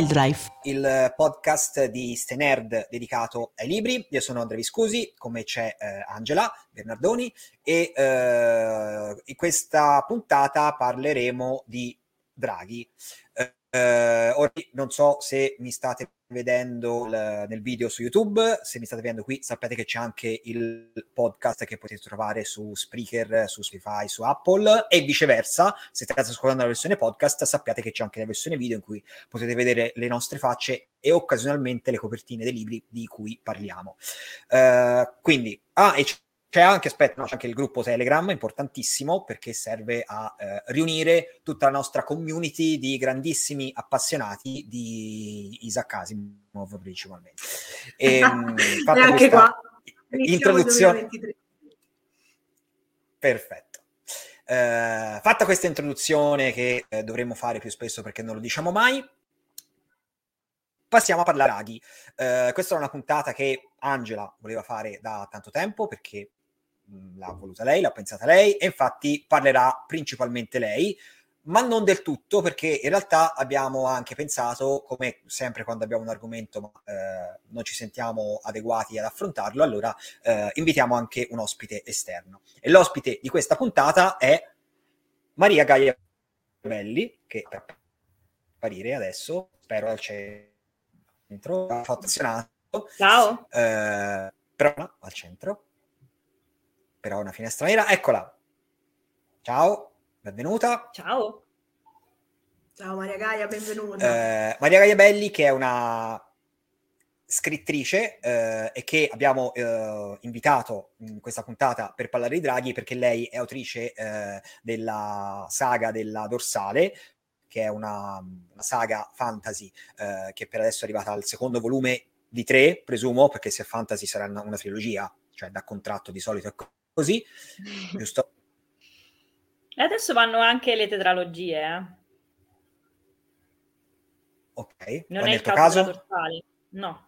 Wildlife, il podcast di Stenerd dedicato ai libri. Io sono Andrea Viscusi, come c'è eh, Angela Bernardoni e eh, in questa puntata parleremo di draghi. Eh, ora non so se mi state vedendo l- nel video su YouTube, se mi state vedendo qui sapete che c'è anche il podcast che potete trovare su Spreaker, su Spotify, su Apple e viceversa, se state ascoltando la versione podcast sappiate che c'è anche la versione video in cui potete vedere le nostre facce e occasionalmente le copertine dei libri di cui parliamo. Uh, quindi, ah, e c'è c'è anche, aspetta, no, c'è anche il gruppo Telegram, importantissimo, perché serve a eh, riunire tutta la nostra community di grandissimi appassionati di Isaac Asimov principalmente. E, ehm, e anche qua, introduzione... Perfetto. Uh, fatta questa introduzione che eh, dovremmo fare più spesso perché non lo diciamo mai, passiamo a parlare Aghi. Uh, questa è una puntata che Angela voleva fare da tanto tempo perché l'ha voluta lei, l'ha pensata lei e infatti parlerà principalmente lei, ma non del tutto perché in realtà abbiamo anche pensato, come sempre quando abbiamo un argomento ma eh, non ci sentiamo adeguati ad affrontarlo, allora eh, invitiamo anche un ospite esterno. E l'ospite di questa puntata è Maria Gaia Belli, che per apparire adesso, spero al centro, ha fatto Ciao. Eh, però al centro però una finestra nera. Eccola. Ciao, benvenuta. Ciao. Ciao Maria Gaia, benvenuta. Eh, Maria Gaia Belli che è una scrittrice eh, e che abbiamo eh, invitato in questa puntata per parlare di draghi perché lei è autrice eh, della saga della dorsale che è una, una saga fantasy eh, che per adesso è arrivata al secondo volume di tre, presumo, perché se è fantasy sarà una, una trilogia, cioè da contratto di solito è così, giusto? E adesso vanno anche le tetralogie, eh? Ok. Non è il caso, caso? No,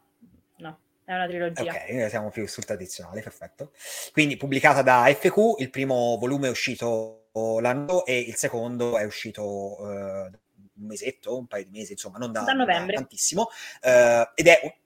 no, è una trilogia. Ok, siamo più sul tradizionale, perfetto. Quindi pubblicata da FQ, il primo volume è uscito l'anno e il secondo è uscito uh, un mesetto, un paio di mesi, insomma, non da, da novembre. Da tantissimo. Uh, ed è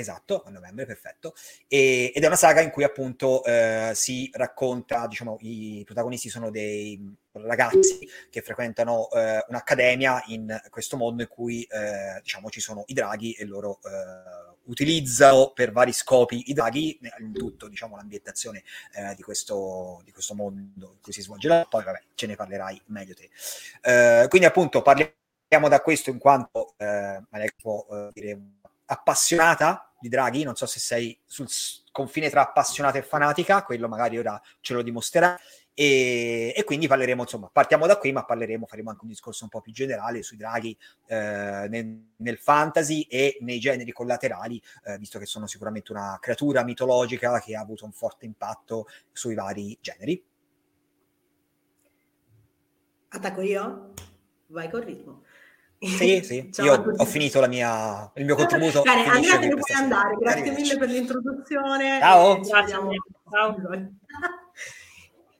Esatto, a novembre, perfetto. E, ed è una saga in cui appunto eh, si racconta, diciamo, i protagonisti sono dei ragazzi che frequentano eh, un'accademia in questo mondo in cui, eh, diciamo, ci sono i draghi e loro eh, utilizzano per vari scopi i draghi, in tutto, diciamo, l'ambientazione eh, di questo, di, questo, mondo in cui si svolge la... Poi, vabbè, ce ne parlerai meglio te. Eh, quindi appunto parliamo da questo in quanto, eh, può dire appassionata di Draghi, non so se sei sul confine tra appassionata e fanatica, quello magari ora ce lo dimostrerà. E, e, quindi parleremo, insomma, partiamo da qui, ma parleremo, faremo anche un discorso un po' più generale sui draghi eh, nel, nel, fantasy e nei generi collaterali, eh, visto che sono sicuramente una creatura mitologica che ha avuto un forte impatto sui vari generi. Attacco io? Vai col ritmo. Sì, sì, io ho finito mia, il mio contributo. Bene, Andrea te ne puoi andare, grazie mille per l'introduzione. Ciao. Ciao. Ciao.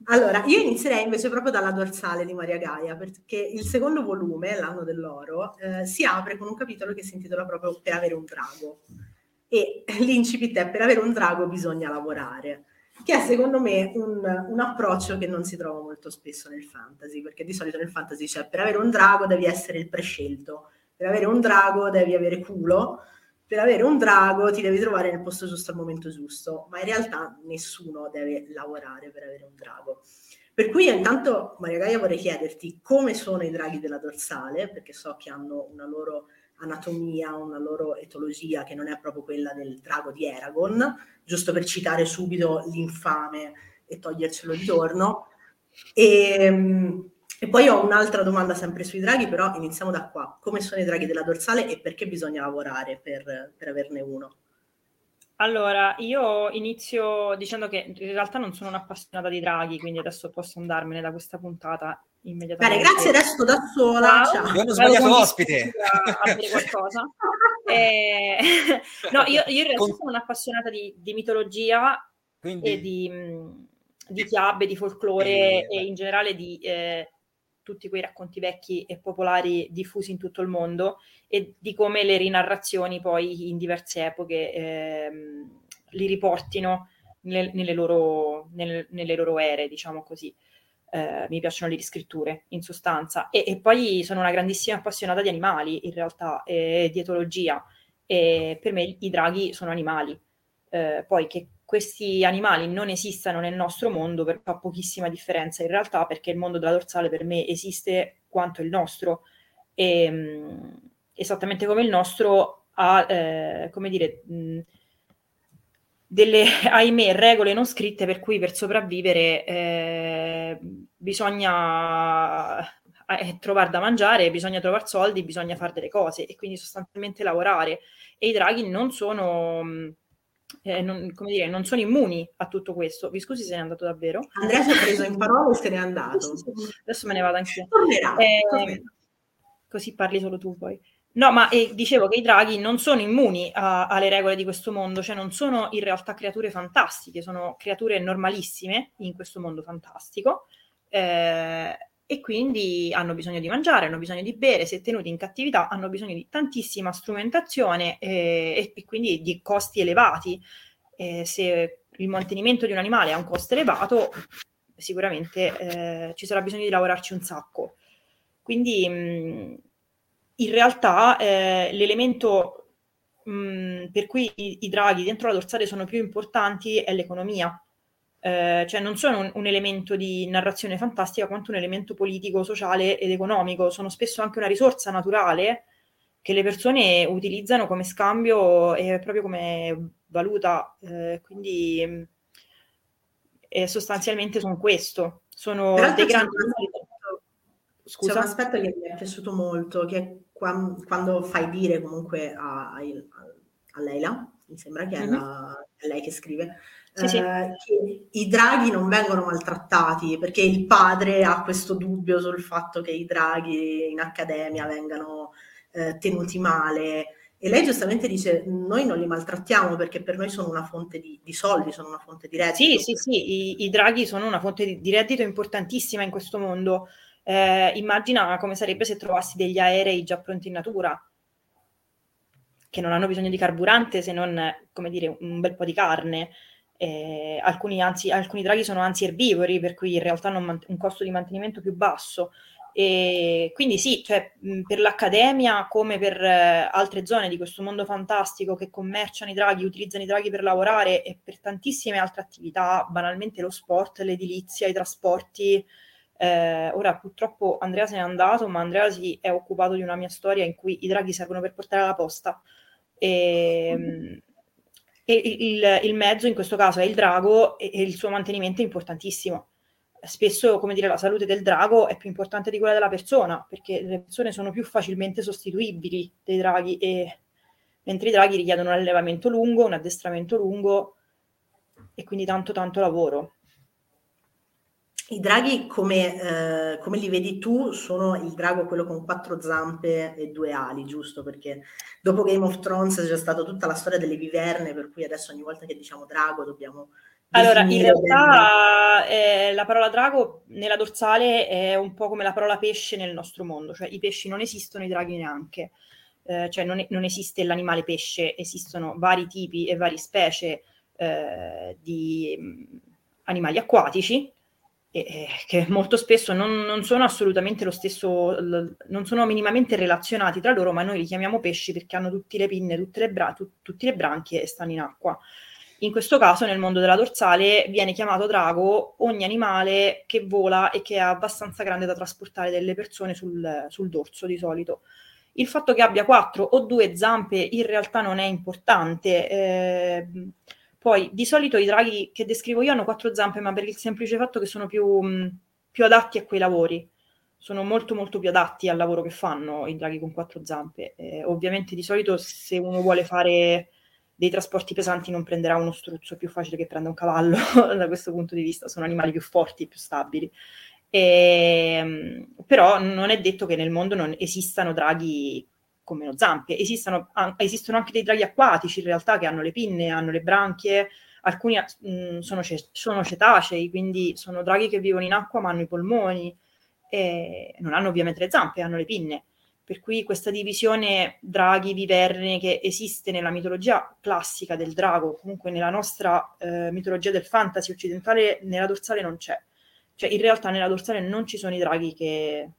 Allora, io inizierei invece proprio dalla dorsale di Maria Gaia, perché il secondo volume, L'anno dell'oro, eh, si apre con un capitolo che si intitola proprio Per avere un drago. E l'incipit è per avere un drago bisogna lavorare che è secondo me un, un, approccio che non si trova molto spesso nel fantasy, perché di solito nel fantasy c'è per avere un drago devi essere il prescelto, per avere un drago devi avere culo, per avere un drago ti devi trovare nel posto giusto al momento giusto, ma in realtà nessuno deve lavorare per avere un drago. Per cui intanto Maria Gaia vorrei chiederti come sono i draghi della dorsale, perché so che hanno una loro anatomia, una loro etologia che non è proprio quella del drago di Eragon, giusto per citare subito l'infame e togliercelo di torno. E, ehm, e, poi ho un'altra domanda sempre sui draghi, però iniziamo da qua. Come sono i draghi della dorsale e perché bisogna lavorare per, per averne uno? Allora, io inizio dicendo che in realtà non sono un'appassionata di draghi, quindi adesso posso andarmene da questa puntata immediatamente. Bene, grazie, resto da sola. Ciao. Abbiamo sbagliato ospite. A, a qualcosa. e... no, io, io, in realtà Con... sono un'appassionata di, di mitologia Quindi... e di, di, fiabe, di folklore e... e in generale di... Eh, tutti quei racconti vecchi e popolari diffusi in tutto il mondo e di come le rinarrazioni poi in diverse epoche ehm, li riportino nelle, nelle, loro, nelle, nelle loro ere, diciamo così. Eh, mi piacciono le riscritture in sostanza. E, e, poi sono una grandissima appassionata di animali in realtà e di etologia. E per me i draghi sono animali. Eh, poi che questi animali non esistano nel nostro mondo per, fa pochissima differenza in realtà perché il mondo della dorsale per me esiste quanto il nostro e, mh, esattamente come il nostro ha eh, come dire mh, delle, ahimè, regole non scritte per cui per sopravvivere eh, bisogna eh, trovare da mangiare, bisogna trovare soldi, bisogna fare delle cose e quindi sostanzialmente lavorare. E i draghi non sono, eh, non, come dire, non sono immuni a tutto questo. Vi scusi se n'è andato davvero. Andrea si è preso in parola e se n'è andato. Adesso me ne vado anch'io. Tornerà, eh, tornerà. Così parli solo tu poi. No, ma eh, dicevo che i draghi non sono immuni a, alle regole di questo mondo, cioè non sono in realtà creature fantastiche, sono creature normalissime in questo mondo fantastico eh, e quindi hanno bisogno di mangiare, hanno bisogno di bere, se tenuti in cattività hanno bisogno di tantissima strumentazione eh, e, quindi di costi elevati. se il mantenimento di un animale ha un costo elevato, sicuramente eh, ci sarà bisogno di lavorarci un sacco. Quindi mh, in realtà eh, l'elemento mh, mm, per cui i, i, draghi dentro la dorsale sono più importanti è l'economia. Eh, cioè non sono un, un, elemento di narrazione fantastica quanto un elemento politico, sociale ed economico, sono spesso anche una risorsa naturale che le persone utilizzano come scambio e proprio come valuta, eh, quindi eh, sostanzialmente sono questo, sono dei grandi... Scusa. C'è un aspetto che mi è piaciuto molto, che è quando fai dire comunque a, a, a Leila, mi sembra che è, mm-hmm. la, è lei che scrive, sì, sì. Eh, i draghi non vengono maltrattati perché il padre ha questo dubbio sul fatto che i draghi in accademia vengano eh, tenuti male. E lei giustamente dice: Noi non li maltrattiamo perché per noi sono una fonte di, di soldi, sono una fonte di reddito. Sì, sì, sì, i, i draghi sono una fonte di, di reddito importantissima in questo mondo. Eh, immagina come sarebbe se trovassi degli aerei già pronti in natura, che non hanno bisogno di carburante se non, come dire, un bel po' di carne. Eh, alcuni, anzi, alcuni draghi sono anzi erbivori, per cui in realtà hanno un costo di mantenimento più basso. E quindi sì, cioè, per l'Accademia come per eh, altre zone di questo mondo fantastico che commerciano i draghi, utilizzano i draghi per lavorare e per tantissime altre attività, banalmente lo sport, l'edilizia, i trasporti, eh, ora purtroppo Andrea se n'è andato, ma Andrea si è occupato di una mia storia in cui i draghi servono per portare la posta. E, mm. E il, il, mezzo in questo caso è il drago e, e il suo mantenimento è importantissimo. Spesso, come dire, la salute del drago è più importante di quella della persona, perché le persone sono più facilmente sostituibili dei draghi, e, mentre i draghi richiedono un allevamento lungo, un addestramento lungo e quindi tanto tanto lavoro. I draghi, come, eh, come, li vedi tu, sono il drago quello con quattro zampe e due ali, giusto? Perché dopo Game of Thrones c'è stata tutta la storia delle viverne, per cui adesso ogni volta che diciamo drago dobbiamo... Allora, in realtà eh, la parola drago nella dorsale è un po' come la parola pesce nel nostro mondo, cioè i pesci non esistono, i draghi neanche. Eh, cioè non, non, esiste l'animale pesce, esistono vari tipi e varie specie eh, di mm, animali acquatici eh, che molto spesso non, non, sono assolutamente lo stesso, l- non sono minimamente relazionati tra loro, ma noi li chiamiamo pesci perché hanno tutte le pinne, tutte le, bra- tu- tutte le branchie e stanno in acqua. In questo caso, nel mondo della dorsale, viene chiamato drago ogni animale che vola e che è abbastanza grande da trasportare delle persone sul, sul dorso di solito. Il fatto che abbia quattro o due zampe in realtà non è importante. Eh, poi di solito i draghi che descrivo io hanno quattro zampe, ma per il semplice fatto che sono più, mh, più adatti a quei lavori. Sono molto molto più adatti al lavoro che fanno i draghi con quattro zampe. Eh, ovviamente di solito se uno vuole fare dei trasporti pesanti non prenderà uno struzzo, è più facile che prenda un cavallo da questo punto di vista, sono animali più forti, più stabili. E, ehm, però non è detto che nel mondo non esistano draghi con meno zampe. Esistono, esistono, anche dei draghi acquatici in realtà che hanno le pinne, hanno le branchie, alcuni mh, sono, ce- sono, cetacei, quindi sono draghi che vivono in acqua ma hanno i polmoni. e non hanno ovviamente le zampe, hanno le pinne. Per cui questa divisione draghi, viverne che esiste nella mitologia classica del drago, comunque nella nostra eh, mitologia del fantasy occidentale, nella dorsale non c'è. Cioè in realtà nella dorsale non ci sono i draghi che,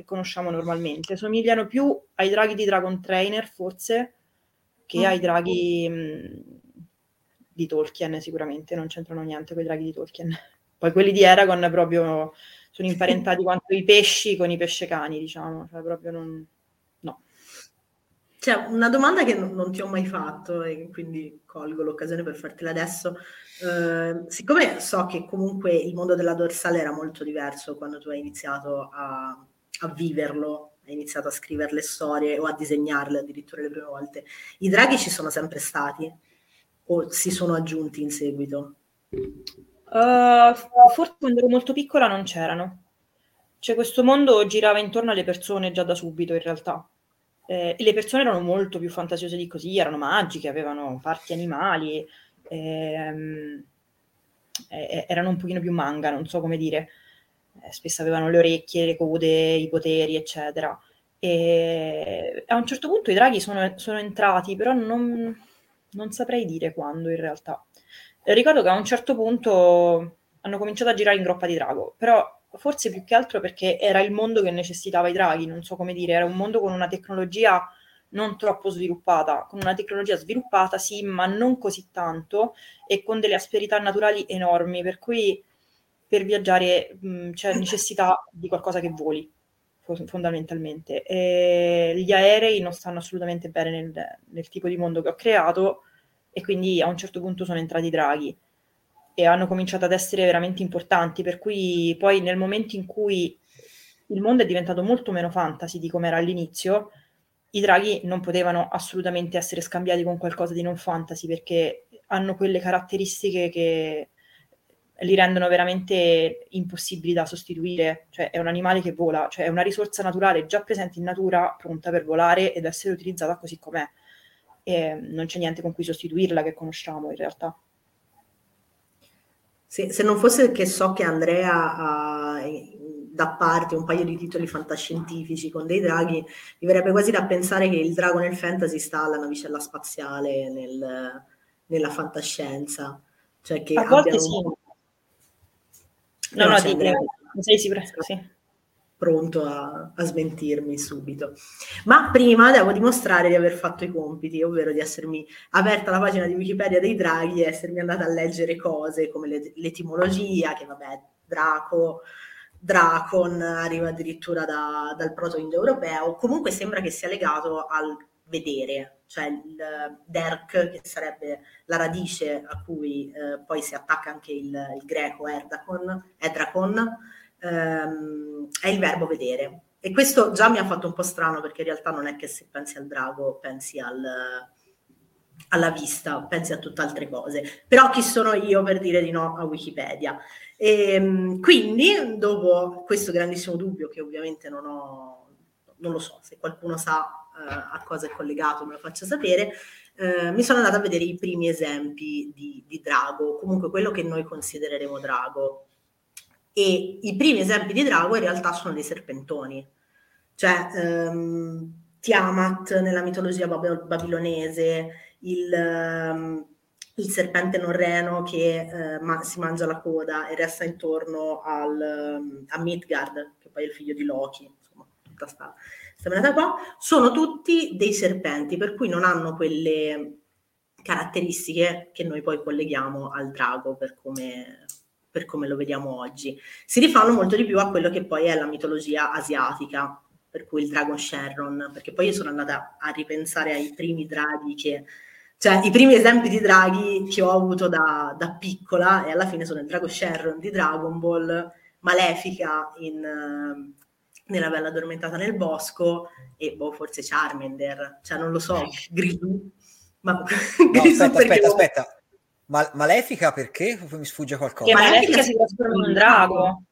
che conosciamo normalmente, somigliano più ai draghi di Dragon Trainer forse che mm. ai draghi mh, mm, di Tolkien sicuramente, non c'entrano niente con i draghi di Tolkien. Poi quelli di Eragon proprio sono imparentati quanto i pesci con i pescecani, diciamo, cioè proprio non c'è una domanda che non, non, ti ho mai fatto e quindi colgo l'occasione per fartela adesso. Uh, siccome so che comunque il mondo della dorsale era molto diverso quando tu hai iniziato a, a viverlo, hai iniziato a scrivere le storie o a disegnarle addirittura le prime volte, i draghi ci sono sempre stati o si sono aggiunti in seguito? Uh, forse quando ero molto piccola non c'erano. Cioè questo mondo girava intorno alle persone già da subito in realtà eh, le persone erano molto più fantasiose di così, erano magiche, avevano parti animali, ehm, eh, erano un pochino più manga, non so come dire. Eh, spesso avevano le orecchie, le code, i poteri, eccetera. E a un certo punto i draghi sono, sono entrati, però non, non, saprei dire quando in realtà. Ricordo che a un certo punto hanno cominciato a girare in groppa di drago, però forse più che altro perché era il mondo che necessitava i draghi, non so come dire, era un mondo con una tecnologia non troppo sviluppata, con una tecnologia sviluppata sì, ma non così tanto e con delle asperità naturali enormi, per cui per viaggiare mh, c'è necessità di qualcosa che voli fondamentalmente. E gli aerei non stanno assolutamente bene nel, nel tipo di mondo che ho creato e quindi a un certo punto sono entrati draghi e hanno cominciato ad essere veramente importanti, per cui poi nel momento in cui il mondo è diventato molto meno fantasy di come era all'inizio, i draghi non potevano assolutamente essere scambiati con qualcosa di non fantasy perché hanno quelle caratteristiche che li rendono veramente impossibili da sostituire, cioè è un animale che vola, cioè è una risorsa naturale già presente in natura, pronta per volare ed essere utilizzata così com'è. E non c'è niente con cui sostituirla che conosciamo in realtà. Se, se, non fosse che so che Andrea ha da parte un paio di titoli fantascientifici con dei draghi, mi verrebbe quasi da pensare che il drago nel fantasy sta alla navicella spaziale nel, nella fantascienza. Cioè che a volte sì. Un... No, no, no, di, sì, sì, sì. pronto a, a, smentirmi subito. Ma prima devo dimostrare di aver fatto i compiti, ovvero di essermi aperta la pagina di Wikipedia dei draghi e essermi andata a leggere cose come le, l'etimologia, che vabbè, Draco, Dracon arriva addirittura da, dal proto-indoeuropeo, comunque sembra che sia legato al vedere, cioè il Derk, che sarebbe la radice a cui eh, poi si attacca anche il, il greco Erdacon, Edracon, ehm, è il verbo vedere. E questo già mi ha fatto un po' strano perché in realtà non è che se pensi al drago pensi al, alla vista, pensi a tutt'altre cose. Però chi sono io per dire di no a Wikipedia? E, ehm, quindi, dopo questo grandissimo dubbio, che ovviamente non ho, non lo so, se qualcuno sa a cosa è collegato me lo faccia sapere, uh, mi sono andata a vedere i primi esempi di, di drago, comunque quello che noi considereremo drago. E i primi esempi di drago in realtà sono dei serpentoni, cioè um, Tiamat nella mitologia bab- babilonese, il, um, il, serpente norreno che uh, ma- si mangia la coda e resta intorno al, um, a Midgard, che poi è il figlio di Loki, insomma, tutta sta, sta qua, sono tutti dei serpenti, per cui non hanno quelle caratteristiche che noi poi colleghiamo al drago per come per come lo vediamo oggi. Si rifanno molto di più a quello che poi è la mitologia asiatica, per cui il Dragon Sharon, perché poi io sono andata a ripensare ai primi draghi che, cioè i primi esempi di draghi che ho avuto da, da piccola e alla fine sono il Drago Sharon di Dragon Ball, Malefica in, nella Bella Addormentata nel Bosco e boh, forse Charmander, cioè non lo so, Grisù. Ma no, Grisù aspetta, aspetta, aspetta. Ma- Malefica perché? Mi sfugge qualcosa. Che Malefica si trasforma in un drago.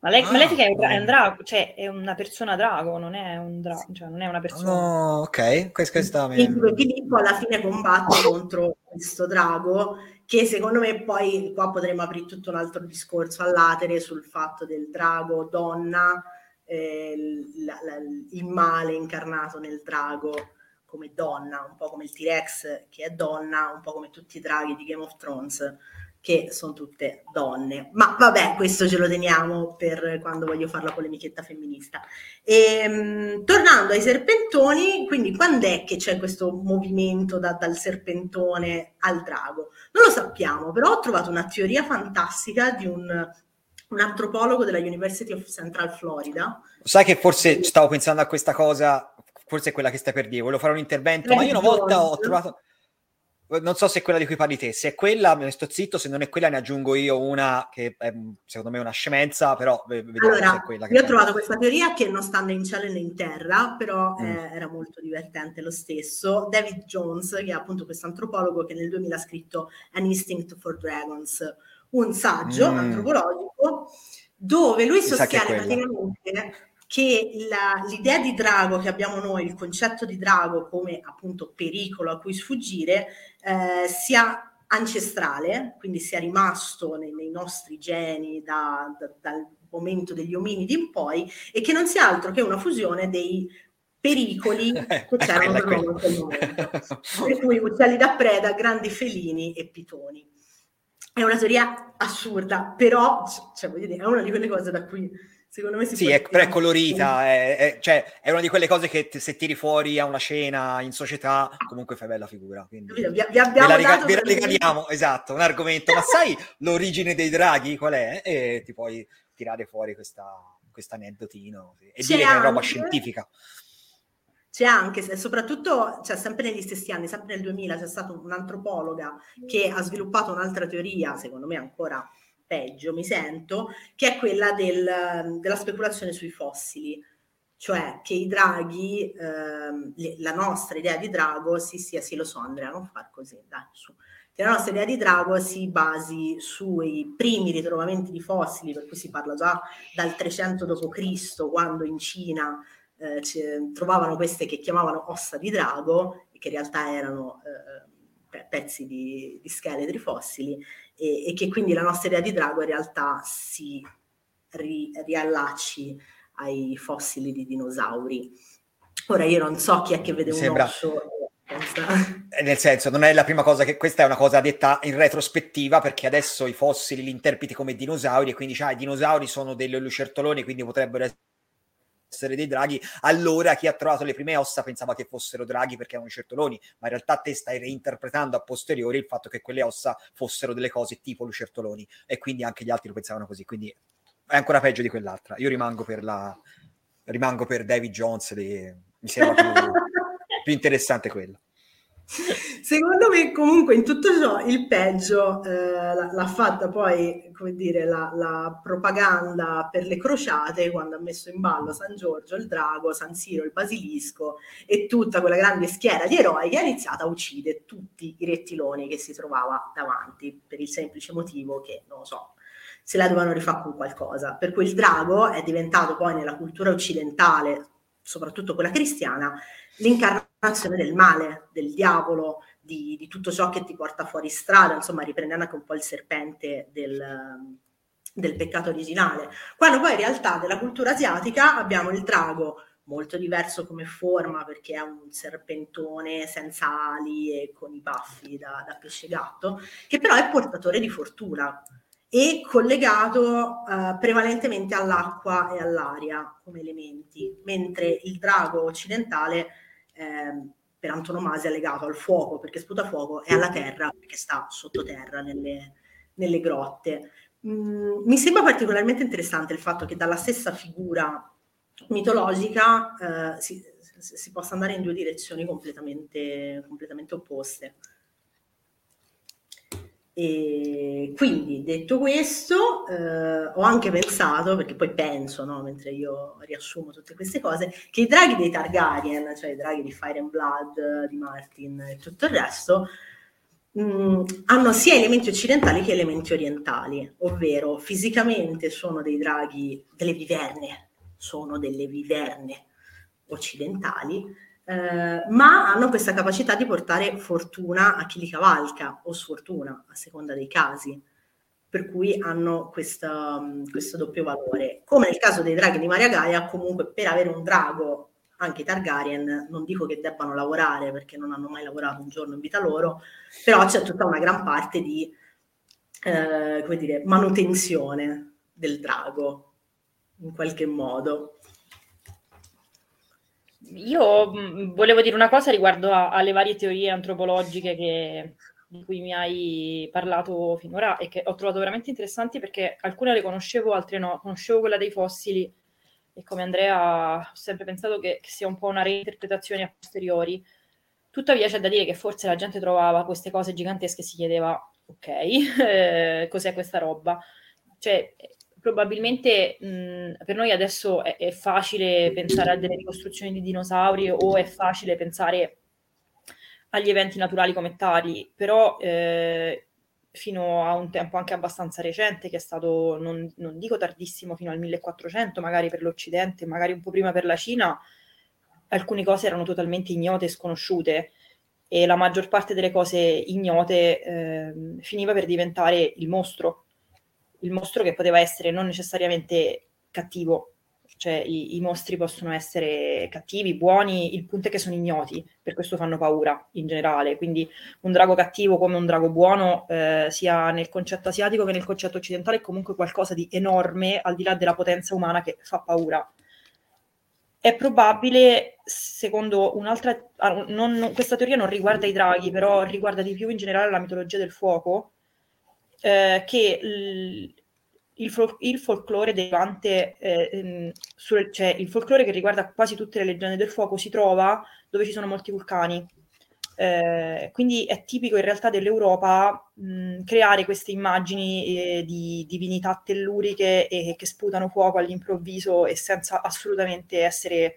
Male- ah, Malefica è un, è un, drago, cioè è una persona drago, non è un drago, cioè non è una persona. No, ok, questa mi... Filippo alla fine combatte contro questo drago che secondo me poi qua potremmo aprire tutto un altro discorso all'atere sul fatto del drago donna, eh, la, la, il male incarnato nel drago come donna, un po' come il T-Rex che è donna, un po' come tutti i draghi di Game of Thrones che sono tutte donne. Ma vabbè, questo ce lo teniamo per quando voglio fare la polemichetta femminista. E, um, tornando ai serpentoni, quindi quando è che c'è questo movimento da, dal serpentone al drago? Non lo sappiamo, però ho trovato una teoria fantastica di un, un antropologo della University of Central Florida. Sai che forse stavo pensando a questa cosa, forse è quella che stai per dire, volevo fare un intervento, ma io una volta ho trovato non so se è quella di cui parli te, se è quella me ne sto zitto, se non è quella ne aggiungo io una che è secondo me una scemenza, però vediamo allora, se è quella. io ho trovato questa teoria che non sta né in cielo né in terra, però mm. eh, era molto divertente lo stesso. David Jones, che è appunto questo antropologo che nel 2000 ha scritto An Instinct for Dragons, un saggio mm. antropologico dove lui sostiene praticamente che la, l'idea di drago che abbiamo noi, il concetto di drago come appunto pericolo a cui sfuggire, eh, sia ancestrale, quindi sia rimasto nei, nei nostri geni da, da, dal momento degli ominidi in poi, e che non sia altro che una fusione dei pericoli che c'erano per in quel momento. per cui uccelli da preda, grandi felini e pitoni. È una teoria assurda, però cioè, dire, è una di quelle cose da cui secondo me si sì, è, però è colorita, è, è, cioè, è, una di quelle cose che t- se tiri fuori a una scena in società comunque fai bella figura. Quindi vi, vi abbiamo ve la, ve la regaliamo, esatto, un argomento. Ma sai l'origine dei draghi qual è? E ti puoi tirare fuori questo aneddotino e C'è dire che è una roba scientifica. C'è anche, soprattutto, cioè, sempre negli stessi anni, sempre nel 2000, c'è stata un'antropologa che ha sviluppato un'altra teoria, secondo me ancora peggio mi sento, che è quella del, della speculazione sui fossili, cioè che i draghi, ehm, la nostra idea di drago, sì sì, sì lo so Andrea, non far così, dai su, che la nostra idea di drago si basi sui primi ritrovamenti di fossili, per cui si parla già dal 300 d.C., quando in Cina eh, trovavano queste che chiamavano ossa di drago, che in realtà erano eh, pezzi di, di scheletri fossili, e, e, che quindi la nostra idea di drago in realtà si ri, riallacci ai fossili di dinosauri. Ora io non so chi è che vede un sembra... osso eh, nel senso, non è la prima cosa che questa è una cosa detta in retrospettiva perché adesso i fossili li interpreti come dinosauri e quindi ah, i dinosauri sono delle lucertoloni quindi potrebbero essere essere dei draghi, allora chi ha trovato le prime ossa pensava che fossero draghi perché erano lucertoloni, ma in realtà te stai reinterpretando a posteriori il fatto che quelle ossa fossero delle cose tipo lucertoloni e quindi anche gli altri lo pensavano così, quindi è ancora peggio di quell'altra. Io rimango per la rimango per David Jones, di... mi sembra più, più interessante quello. Secondo me, comunque, in tutto ciò il peggio eh, l'ha fatta poi, come dire, la, la, propaganda per le crociate quando ha messo in ballo San Giorgio, il drago, San Siro, il basilisco e tutta quella grande schiera di eroi che ha iniziato a uccidere tutti i rettiloni che si trovava davanti per il semplice motivo che, non lo so, se la dovevano rifare con qualcosa. Per cui il drago è diventato poi nella cultura occidentale, soprattutto quella cristiana, l'incarnazione del male, del diavolo, di, di, tutto ciò che ti porta fuori strada, insomma riprendendo anche un po' il serpente del, del peccato originale. Quando poi in realtà nella cultura asiatica abbiamo il drago molto diverso come forma perché è un serpentone senza ali e con i baffi da, da pesce gatto, che però è portatore di fortuna e collegato uh, prevalentemente all'acqua e all'aria come elementi, mentre il drago occidentale eh, per antonomasia legato al fuoco perché sputa fuoco e alla terra perché sta sottoterra nelle, nelle grotte. Mm, mi sembra particolarmente interessante il fatto che dalla stessa figura mitologica eh, si, si, possa andare in due direzioni completamente, completamente opposte. E quindi detto questo, eh, ho anche pensato, perché poi penso, no, mentre io riassumo tutte queste cose, che i draghi dei Targaryen, cioè i draghi di Fire and Blood, di Martin e tutto il resto, mh, mm, hanno sia elementi occidentali che elementi orientali, ovvero fisicamente sono dei draghi, delle viverne, sono delle viverne occidentali, eh, ma hanno questa capacità di portare fortuna a chi li cavalca o sfortuna a seconda dei casi, per cui hanno questa, questo doppio valore. Come nel caso dei draghi di Maria Gaia, comunque per avere un drago, anche i Targaryen, non dico che debbano lavorare perché non hanno mai lavorato un giorno in vita loro, però c'è tutta una gran parte di eh, come dire, manutenzione del drago in qualche modo. Io mm, volevo dire una cosa riguardo a, alle varie teorie antropologiche che, di cui mi hai parlato finora e che ho trovato veramente interessanti perché alcune le conoscevo, altre no. Conoscevo quella dei fossili e come Andrea ho sempre pensato che, che sia un po' una reinterpretazione a posteriori. Tuttavia c'è da dire che forse la gente trovava queste cose gigantesche e si chiedeva, ok, eh, cos'è questa roba? Cioè, probabilmente mh, per noi adesso è, è, facile pensare a delle ricostruzioni di dinosauri o è facile pensare agli eventi naturali come tali, però eh, fino a un tempo anche abbastanza recente, che è stato, non, non, dico tardissimo, fino al 1400, magari per l'Occidente, magari un po' prima per la Cina, alcune cose erano totalmente ignote e sconosciute e la maggior parte delle cose ignote eh, finiva per diventare il mostro il mostro che poteva essere non necessariamente cattivo, cioè i, i, mostri possono essere cattivi, buoni, il punto è che sono ignoti, per questo fanno paura in generale, quindi un drago cattivo come un drago buono, eh, sia nel concetto asiatico che nel concetto occidentale, è comunque qualcosa di enorme, al di là della potenza umana che fa paura. È probabile, secondo un'altra, ah, non, questa teoria non riguarda i draghi, però riguarda di più in generale la mitologia del fuoco, eh, che il, fol- il, folklore derivante, eh, sul, cioè il folklore che riguarda quasi tutte le leggende del fuoco si trova dove ci sono molti vulcani. Eh, quindi è tipico in realtà dell'Europa mh, creare queste immagini eh, di divinità telluriche e, che sputano fuoco all'improvviso e senza assolutamente essere,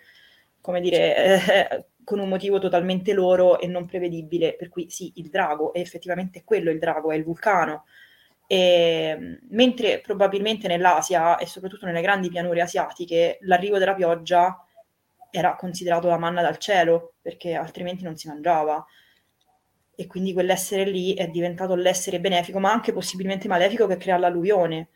come dire, eh, con un motivo totalmente loro e non prevedibile. Per cui sì, il drago è effettivamente quello, il drago è il vulcano. E, ehm, mentre probabilmente nell'Asia e soprattutto nelle grandi pianure asiatiche l'arrivo della pioggia era considerato la manna dal cielo perché altrimenti non si mangiava. E quindi quell'essere lì è diventato l'essere benefico ma anche possibilmente malefico che crea l'alluvione.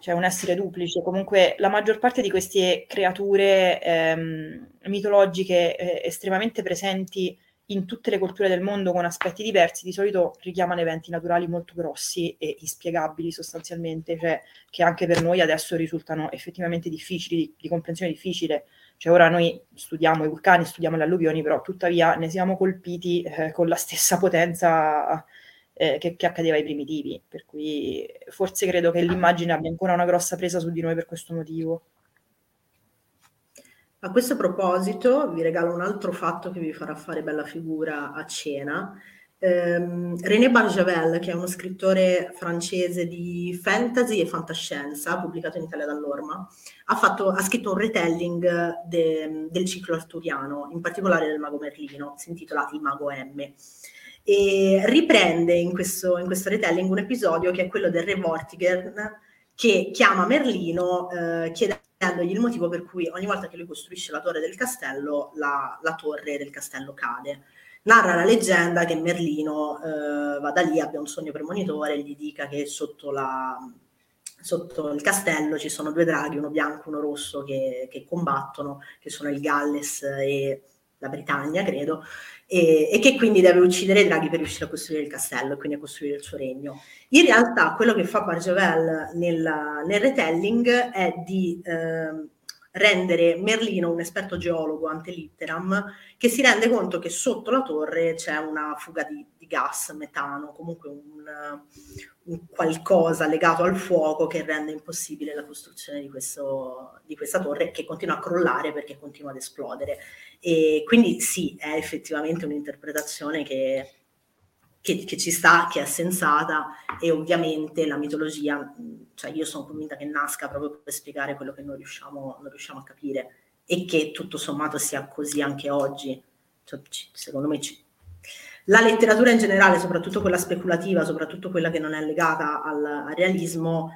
Cioè un essere duplice. Comunque la maggior parte di queste creature ehm, mitologiche eh, estremamente presenti in tutte le culture del mondo con aspetti diversi, di solito richiamano eventi naturali molto grossi e inspiegabili sostanzialmente, cioè che anche per noi adesso risultano effettivamente difficili, di, di comprensione difficile. Cioè ora noi studiamo i vulcani, studiamo le alluvioni, però tuttavia ne siamo colpiti eh, con la stessa potenza eh, che, che, accadeva ai primitivi, per cui forse credo che l'immagine abbia ancora una grossa presa su di noi per questo motivo. A questo proposito vi regalo un altro fatto che vi farà fare bella figura a cena. Um, René Barjavel, che è uno scrittore francese di fantasy e fantascienza, pubblicato in Italia dall'Orma, ha, fatto, ha scritto un retelling de, del ciclo arturiano, in particolare del Mago Merlino, si intitola Il Mago M. E riprende in questo, in questo retelling un episodio che è quello del Re Vortigern, che chiama Merlino eh, chiedendo chiedendogli il motivo per cui ogni volta che lui costruisce la torre del castello, la, la torre del castello cade. Narra la leggenda che Merlino eh, vada lì, abbia un sogno premonitore e gli dica che sotto, la, sotto, il castello ci sono due draghi, uno bianco e uno rosso, che, che combattono, che sono il Galles e la Britannia, credo, e, e, che quindi deve uccidere draghi per riuscire a costruire il castello e quindi a costruire il suo regno. In realtà quello che fa Barjavel nel, nel retelling è di eh, rendere Merlino un esperto geologo ante litteram che si rende conto che sotto la torre c'è una fuga di, di gas, metano, comunque un, un, qualcosa legato al fuoco che rende impossibile la costruzione di, questo, di questa torre che continua a crollare perché continua ad esplodere. E quindi sì, è effettivamente un'interpretazione che, che, che, ci sta, che è sensata e ovviamente la mitologia, cioè io sono convinta che nasca proprio per spiegare quello che non riusciamo, non riusciamo a capire e che tutto sommato sia così anche oggi. Cioè, secondo me ci, la letteratura in generale, soprattutto quella speculativa, soprattutto quella che non è legata al, al realismo,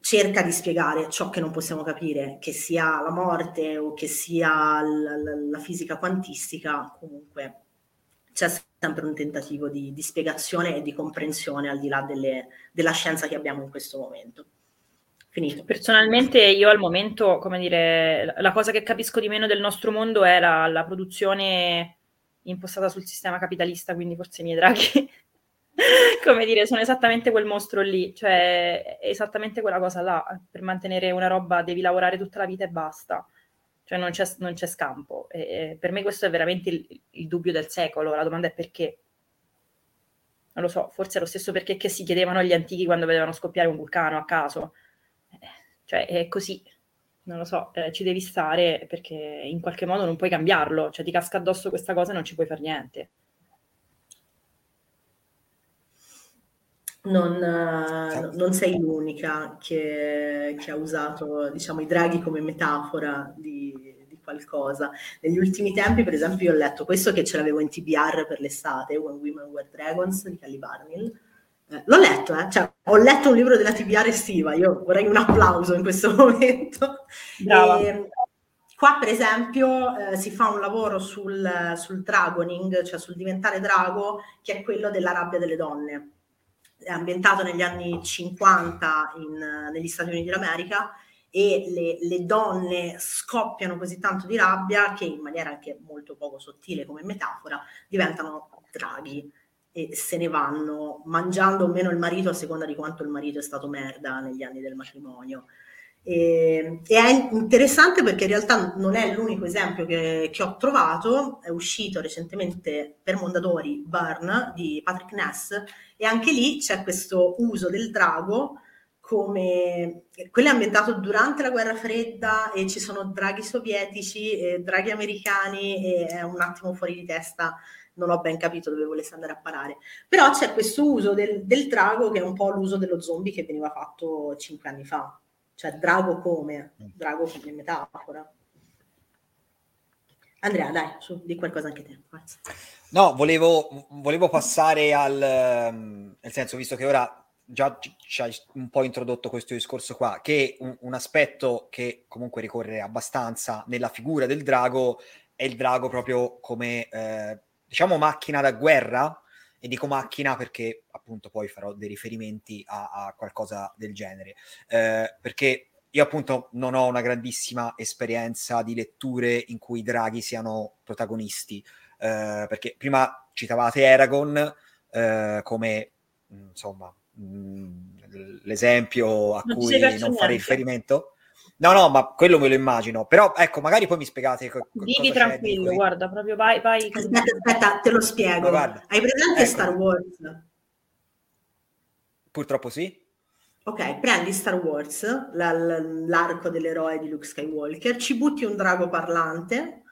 cerca di spiegare ciò che non possiamo capire, che sia la morte o che sia la, la fisica quantistica, comunque c'è sempre un tentativo di, di spiegazione e di comprensione al di là delle, della scienza che abbiamo in questo momento. Finito. Personalmente io al momento, come dire, la cosa che capisco di meno del nostro mondo è la, la produzione impostata sul sistema capitalista, quindi forse i miei draghi, come dire, sono esattamente quel mostro lì, cioè esattamente quella cosa là. Per mantenere una roba devi lavorare tutta la vita e basta, cioè non c'è, non c'è scampo. E, per me questo è veramente il, il dubbio del secolo, la domanda è perché non lo so, forse è lo stesso perché che si chiedevano gli antichi quando vedevano scoppiare un vulcano a caso. Cioè, è così, non lo so, eh, ci devi stare perché in qualche modo non puoi cambiarlo, cioè ti casca addosso questa cosa e non ci puoi fare niente. Non, uh, non sei l'unica che, che, ha usato diciamo, i draghi come metafora di, di, qualcosa. Negli ultimi tempi, per esempio, io ho letto questo che ce l'avevo in TBR per l'estate, When Women Were Dragons di Callie Barnhill, eh, l'ho letto, eh? cioè, ho letto un libro della TBR estiva, io vorrei un applauso in questo momento. Brava. E, qua, per esempio, eh, si fa un lavoro sul, sul dragoning, cioè sul diventare drago, che è quello della rabbia delle donne. È ambientato negli anni 50 in, negli Stati Uniti d'America e le, le, donne scoppiano così tanto di rabbia che in maniera anche molto poco sottile come metafora diventano draghi e se ne vanno mangiando o meno il marito a seconda di quanto il marito è stato merda negli anni del matrimonio. E, e è interessante perché in realtà non è l'unico esempio che, che, ho trovato, è uscito recentemente per Mondadori Burn di Patrick Ness e anche lì c'è questo uso del drago come quello è ambientato durante la guerra fredda e ci sono draghi sovietici e draghi americani e è un attimo fuori di testa non ho ben capito dove volesse andare a parare. Però c'è questo uso del, del drago che è un po' l'uso dello zombie che veniva fatto cinque anni fa. Cioè drago come? Drago come metafora. Andrea, dai, su, di qualcosa anche te. Forza. No, volevo, volevo passare al... Ehm, nel senso, visto che ora già ci hai un po' introdotto questo discorso qua, che un, un, aspetto che comunque ricorre abbastanza nella figura del drago è il drago proprio come eh, diciamo macchina da guerra, e dico macchina perché appunto poi farò dei riferimenti a, a qualcosa del genere, eh, perché io appunto non ho una grandissima esperienza di letture in cui i draghi siano protagonisti, eh, perché prima citavate Eragon eh, come insomma mh, l'esempio a non cui non fare riferimento. No, no, ma quello me lo immagino. Però ecco, magari poi mi spiegate. Co- Vivi tranquillo, guarda, proprio vai, vai. Aspetta, aspetta, te lo spiego. Hai presente ecco. Star Wars? Purtroppo sì. Ok, prendi Star Wars, la, l'arco dell'eroe di Luke Skywalker, ci butti un drago parlante.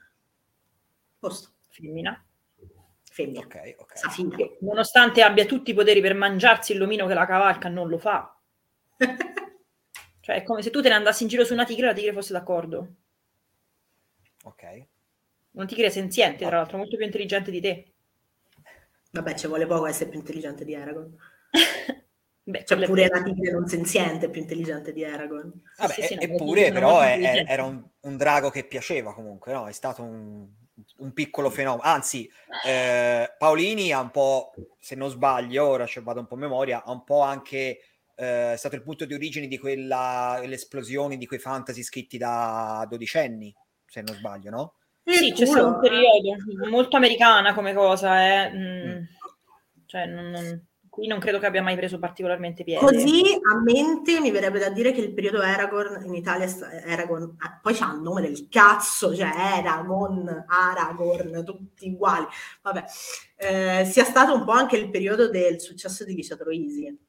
Posto. Femmina. Femmina. Ok, ok. Che, nonostante abbia tutti i poteri per mangiarsi il l'omino che la cavalca, non lo fa. Cioè è come se tu te ne andassi in giro su una tigre e la tigre fosse d'accordo. Ok. Una tigre senziente, tra l'altro, molto più intelligente di te. Vabbè, ci vuole poco essere più intelligente di Aragorn. Beh, cioè pure la tigre non senziente è più intelligente di Aragorn. Vabbè, sì, sì, no, eppure però è, è, era un, un, drago che piaceva comunque, no? È stato un, un piccolo fenomeno. Anzi, eh, Paolini ha un po', se non sbaglio, ora ci vado un po' a memoria, ha un po' anche eh, è stato il punto di origine di quella, le esplosioni di quei fantasy scritti da dodicenni, se non sbaglio, no? Sì, c'è stato un periodo molto americana come cosa, eh. mm. Mm. Cioè, non, non, qui non credo che abbia mai preso particolarmente piede. Così a mente mi verrebbe da dire che il periodo Aragorn in Italia, Aragorn, ah, poi c'ha il nome del cazzo, cioè Aragorn, Aragorn, tutti uguali, vabbè, eh, sia stato un po' anche il periodo del successo di Licia Troisi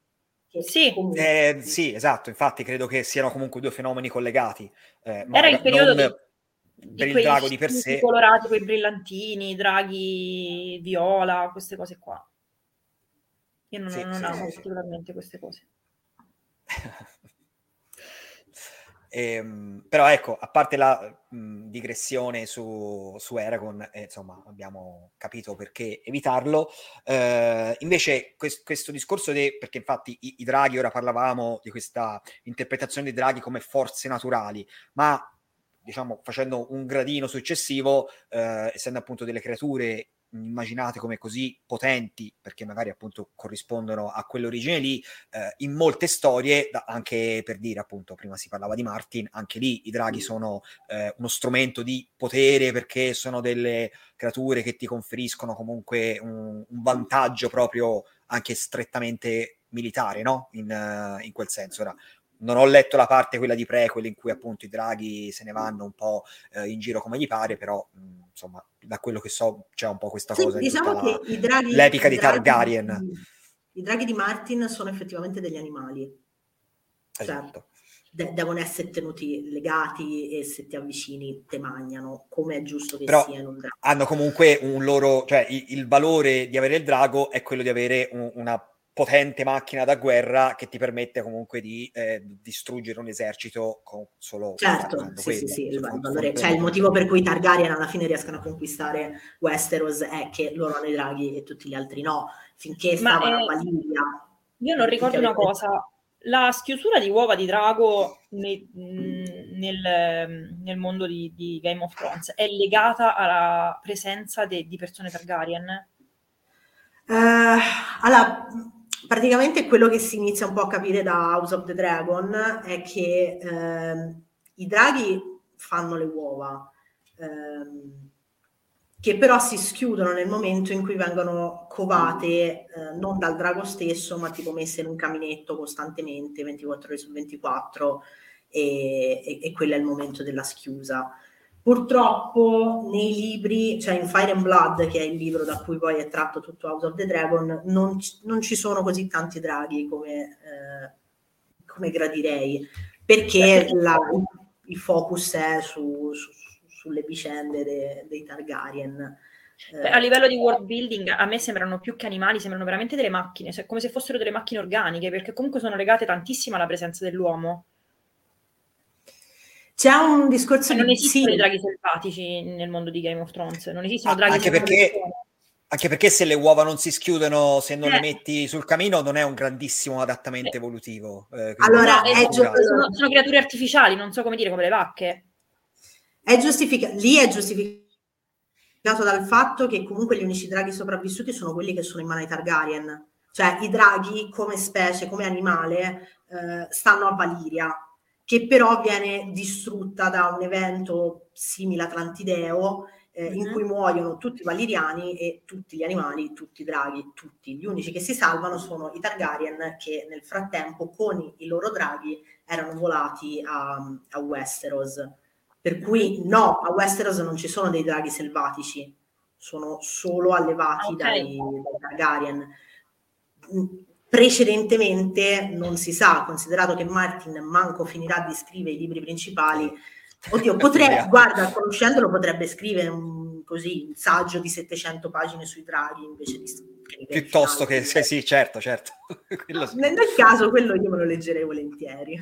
sì. Eh, sì, esatto, infatti credo che siano comunque due fenomeni collegati. Eh, Era il periodo di, per il drago di per sé. colorati, quei brillantini, draghi viola, queste cose qua. Io non, sì, non sì, amo particolarmente queste cose. Ehm, però ecco, a parte la mh, digressione su, su Eragon, eh, insomma, abbiamo capito perché evitarlo. Eh, invece, quest- questo discorso di, perché infatti i, i draghi, ora parlavamo di questa interpretazione dei draghi come forze naturali, ma diciamo facendo un gradino successivo, eh, essendo appunto delle creature immaginate come così potenti, perché magari appunto corrispondono a quell'origine lì, eh, in molte storie, anche per dire appunto, prima si parlava di Martin, anche lì i draghi sono eh, uno strumento di potere perché sono delle creature che ti conferiscono comunque un, un vantaggio proprio anche strettamente militare, no? In, uh, in quel senso. Ora, non ho letto la parte quella di prequel in cui appunto i draghi se ne vanno un po' eh, in giro come gli pare, però mh, insomma, da quello che so c'è un po' questa sì, cosa. Diciamo che i draghi, l'epica i di draghi, Targaryen. I draghi di Martin sono effettivamente degli animali. Cioè, Esatto. de- devono essere tenuti legati e se ti avvicini te mangiano, come è giusto che Però sia in un drago. hanno comunque un loro, cioè il, il valore di avere il drago è quello di avere un- una potente macchina da guerra che ti permette comunque di eh, distruggere un esercito con solo Certo, sì, quello. sì, sì, il, valore- sono cioè il motivo per cui i Targaryen alla fine riescono a conquistare Westeros è che loro hanno i draghi e tutti gli altri no, finché stavano eh, a Valiria. Io non ricordo una avevano- cosa, la schiusura di uova di drago nei- mh, nel, nel mondo di, di Game of Thrones è legata alla presenza de- di persone Targaryen? Eh, allora, praticamente quello che si inizia un po' a capire da House of the Dragon è che ehm, i draghi fanno le uova, ehm, che però si schiudono nel momento in cui vengono covate eh, non dal drago stesso, ma tipo messe in un caminetto costantemente, 24 ore su 24, e, e- e quello è il momento della schiusa. Purtroppo nei libri, cioè in Fire and Blood, che è il libro da cui poi è tratto tutto House of the Dragon, non, ci- non ci sono così tanti draghi come, eh, come gradirei, perché la- il focus è su- su- sulle vicende de- dei Targaryen. Eh, a livello di world building a me sembrano più che animali, sembrano veramente delle macchine, cioè come se fossero delle macchine organiche, perché comunque sono legate tantissimo alla presenza dell'uomo. C'è un discorso non di... esistono sì, i draghi selvatici nel mondo di Game of Thrones, non esistono Ah, draghi anche senza perché-. Anche perché se le uova non si schiudono, se non le Eh. metti sul camino, non è un grandissimo adattamento Eh. evolutivo. eh, Allora, è è sono, sono creature artificiali, non so come dire, come le vacche. È giustificato, lì è giustificato dal fatto che comunque gli unici draghi sopravvissuti sono quelli che sono in mano ai Targaryen. Cioè i draghi come specie, come animale, eh, stanno a Valiria, che però viene distrutta da un evento simile a Atlantideo, eh, in Mhm. cui muoiono tutti i valiriani e tutti gli animali, tutti i draghi, tutti. Gli unici che si salvano sono i Targaryen che nel frattempo con i loro draghi erano volati a, a Westeros. Per cui no, a Westeros non ci sono dei draghi selvatici, sono solo allevati Ok. dai, dai Targaryen. Precedentemente non si sa, considerato che Martin manco finirà di scrivere i libri principali. Oddio, Vediamo. guarda, conoscendolo potrebbe scrivere un, così, un saggio di 700 pagine sui draghi invece di scrivere Piuttosto finale. che... Sì, sì, certo, certo. Sì. Nel caso quello io me lo leggerei volentieri.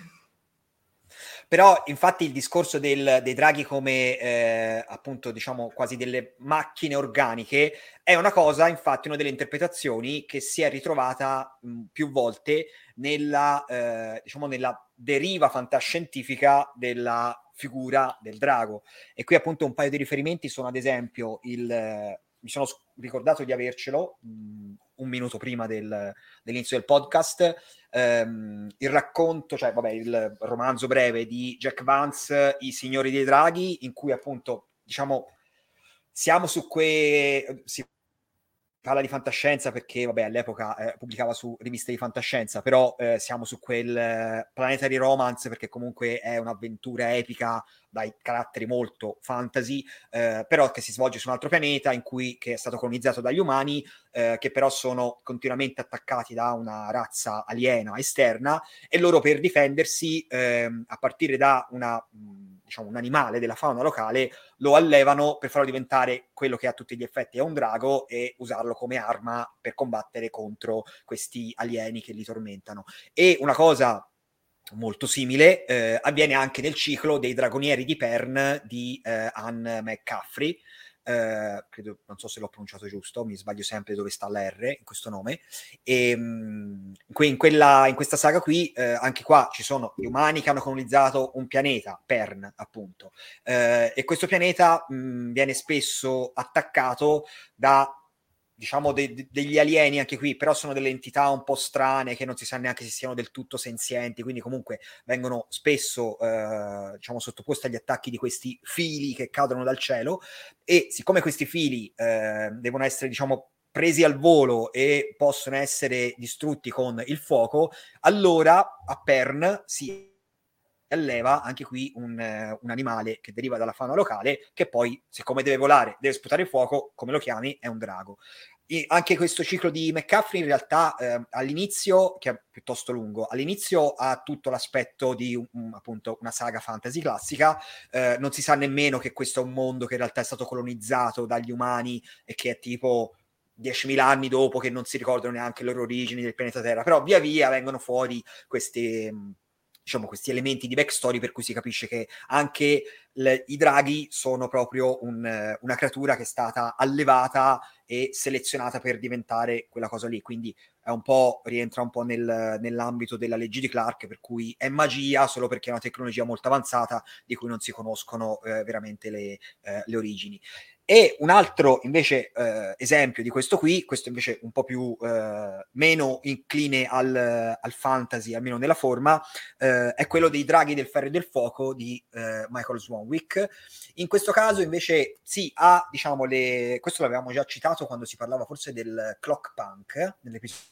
Però infatti il discorso del- dei draghi come eh, appunto diciamo quasi delle macchine organiche è una cosa, infatti una delle interpretazioni che si è ritrovata mh, più volte nella, eh, diciamo, nella deriva fantascientifica della figura del drago. E qui appunto un paio di riferimenti sono ad esempio il... eh, mi sono ricordato di avercelo mh, un minuto prima del- dell'inizio del podcast, ehm, il racconto, cioè vabbè, il romanzo breve di Jack Vance, I Signori dei Draghi, in cui appunto, diciamo, siamo su quei... parla di fantascienza perché, vabbè, all'epoca eh, pubblicava su riviste di fantascienza, però eh, siamo su quel eh, Planetary Romance perché comunque è un'avventura epica dai caratteri molto fantasy, eh, però che si svolge su un altro pianeta in cui, che è stato colonizzato dagli umani, eh, che però sono continuamente attaccati da una razza aliena esterna e loro per difendersi, ehm, a partire da una, mh, diciamo, un animale della fauna locale, lo allevano per farlo diventare quello che a tutti gli effetti è un drago e usarlo come arma per combattere contro questi alieni che li tormentano. E una cosa molto simile, eh, avviene anche nel ciclo dei Dragonieri di Pern di eh, Anne McCaffrey, eh, credo, non so se l'ho pronunciato giusto, mi sbaglio sempre dove sta la R in questo nome, e mh, in, quella, in, questa saga qui, eh, anche qua ci sono gli umani che hanno colonizzato un pianeta, Pern appunto, eh, e questo pianeta mh, viene spesso attaccato da diciamo de- de- degli alieni anche qui, però sono delle entità un po' strane che non si sa neanche se siano del tutto senzienti, quindi comunque vengono spesso eh, diciamo sottoposti agli attacchi di questi fili che cadono dal cielo e siccome questi fili eh, devono essere diciamo presi al volo e possono essere distrutti con il fuoco, allora a Pern si alleva anche qui un, un, animale che deriva dalla fauna locale, che poi, siccome deve volare, deve sputare fuoco, come lo chiami, è un drago. E anche questo ciclo di McCaffrey in realtà eh, all'inizio, che è piuttosto lungo, all'inizio ha tutto l'aspetto di un, un, appunto una saga fantasy classica, eh, non si sa nemmeno che questo è un mondo che in realtà è stato colonizzato dagli umani e che è tipo 10.000 anni dopo che non si ricordano neanche le loro origini del pianeta Terra, però via via vengono fuori queste diciamo, questi elementi di backstory per cui si capisce che anche le, i draghi sono proprio un, una creatura che è stata allevata e selezionata per diventare quella cosa lì. Quindi è un po', rientra un po' nel, nell'ambito della legge di Clark, per cui è magia solo perché è una tecnologia molto avanzata di cui non si conoscono eh, veramente le, eh, le origini. E un altro invece eh, esempio di questo qui, questo invece un po' più eh, meno incline al, al, fantasy, almeno nella forma, eh, è quello dei draghi del ferro e del fuoco di eh, Michael Swanwick. In questo caso invece sì, ha diciamo le... questo l'avevamo già citato quando si parlava forse del clock punk, nell'episodio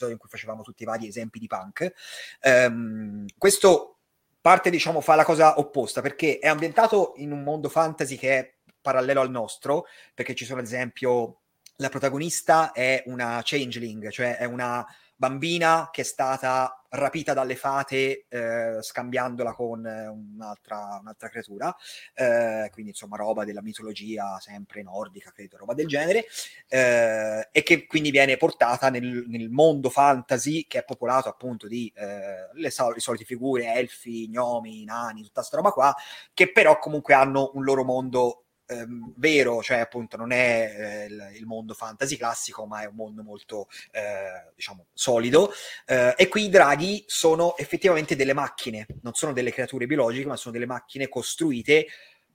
in cui facevamo tutti i vari esempi di punk. Um, questo parte diciamo fa la cosa opposta perché è ambientato in un mondo fantasy che è parallelo al nostro, perché ci sono ad esempio la protagonista è una changeling, cioè è una bambina che è stata rapita dalle fate eh, scambiandola con un'altra, un'altra creatura, eh, quindi insomma roba della mitologia sempre nordica, credo, roba del genere, eh, e che quindi viene portata nel, nel, mondo fantasy che è popolato appunto di eh, le, sol- le solite figure, elfi, gnomi, nani, tutta questa roba qua, che però comunque hanno un loro mondo ehm, vero, cioè appunto non è eh, il, il, mondo fantasy classico, ma è un mondo molto, eh, diciamo, solido. Eh, e qui i draghi sono effettivamente delle macchine, non sono delle creature biologiche, ma sono delle macchine costruite,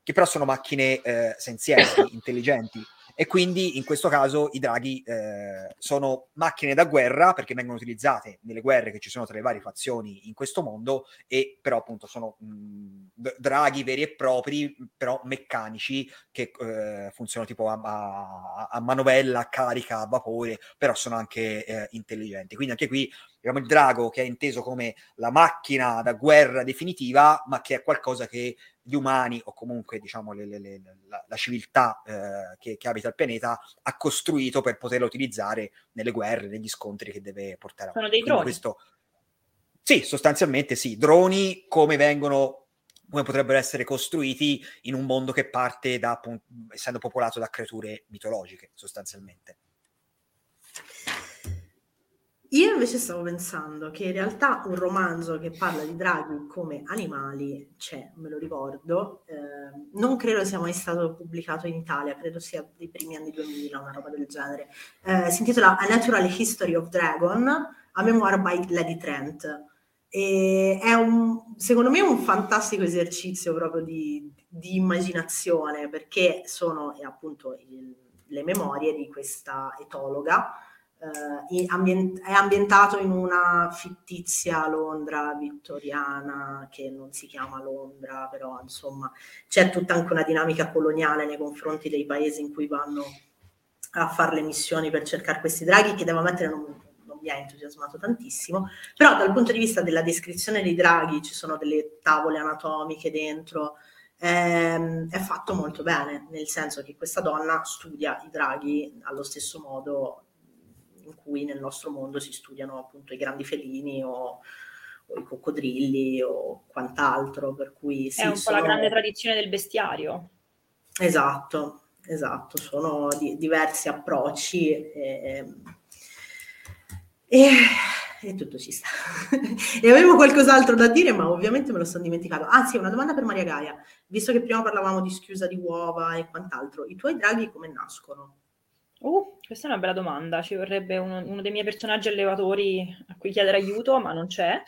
che però sono macchine eh, senzienti, intelligenti e quindi in questo caso i draghi eh, sono macchine da guerra perché vengono utilizzate nelle guerre che ci sono tra le varie fazioni in questo mondo e però appunto sono mh, draghi veri e propri però meccanici che eh, funzionano tipo a, a, a, manovella, a carica, a vapore però sono anche eh, intelligenti. Quindi anche qui abbiamo il drago che è inteso come la macchina da guerra definitiva ma che è qualcosa che gli umani o comunque diciamo le, le, le, la, la, civiltà eh, che, che, abita il pianeta ha costruito per poterla utilizzare nelle guerre, negli scontri che deve portare avanti. Sono dei droni. Questo... Sì, sostanzialmente sì, droni come vengono, come potrebbero essere costruiti in un mondo che parte da, essendo popolato da creature mitologiche, sostanzialmente. Io invece stavo pensando che in realtà un romanzo che parla di draghi come animali c'è, me lo ricordo, eh, non credo sia mai stato pubblicato in Italia, credo sia dei primi anni 2000, una roba del genere. Eh, si intitola A Natural History of Dragon, a memoir by Lady Trent. E è un, secondo me un fantastico esercizio proprio di, di immaginazione, perché sono appunto il, le memorie di questa etologa eh, è ambientato in una fittizia Londra vittoriana che non si chiama Londra, però insomma c'è tutta anche una dinamica coloniale nei confronti dei paesi in cui vanno a fare le missioni per cercare questi draghi che devo ammettere non, non mi ha entusiasmato tantissimo, però dal punto di vista della descrizione dei draghi ci sono delle tavole anatomiche dentro, ehm, è fatto molto bene, nel senso che questa donna studia i draghi allo stesso modo in cui nel nostro mondo si studiano appunto i grandi felini o, o i coccodrilli o quant'altro, per cui sì, È un sono... po' la grande tradizione del bestiario. Esatto, esatto, sono di, diversi approcci e, e, e tutto ci sta. e avevo qualcos'altro da dire, ma ovviamente me lo sono dimenticato. Ah sì, una domanda per Maria Gaia. Visto che prima parlavamo di schiusa di uova e quant'altro, i tuoi draghi come nascono? Uh, questa è una bella domanda. Ci vorrebbe uno, uno dei miei personaggi allevatori a cui chiedere aiuto, ma non c'è,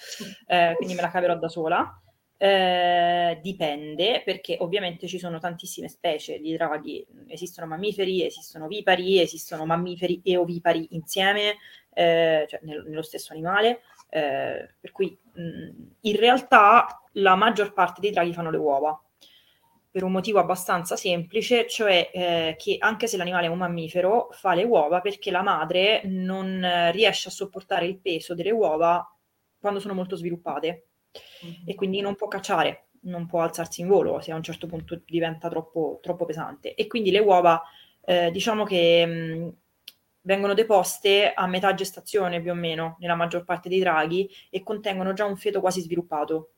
eh, quindi me la caverò da sola. Eh, dipende perché ovviamente ci sono tantissime specie di draghi, esistono mammiferi, esistono vipari, esistono mammiferi e ovipari insieme, eh, cioè nel, nello stesso animale, eh, per cui mh, in realtà la maggior parte dei draghi fanno le uova per un motivo abbastanza semplice, cioè eh, che anche se l'animale è un mammifero, fa le uova perché la madre non riesce a sopportare il peso delle uova quando sono molto sviluppate mm-hmm. e quindi non può cacciare, non può alzarsi in volo se a un certo punto diventa troppo, troppo pesante. E quindi le uova, eh, diciamo che mh, vengono deposte a metà gestazione più o meno nella maggior parte dei draghi e contengono già un feto quasi sviluppato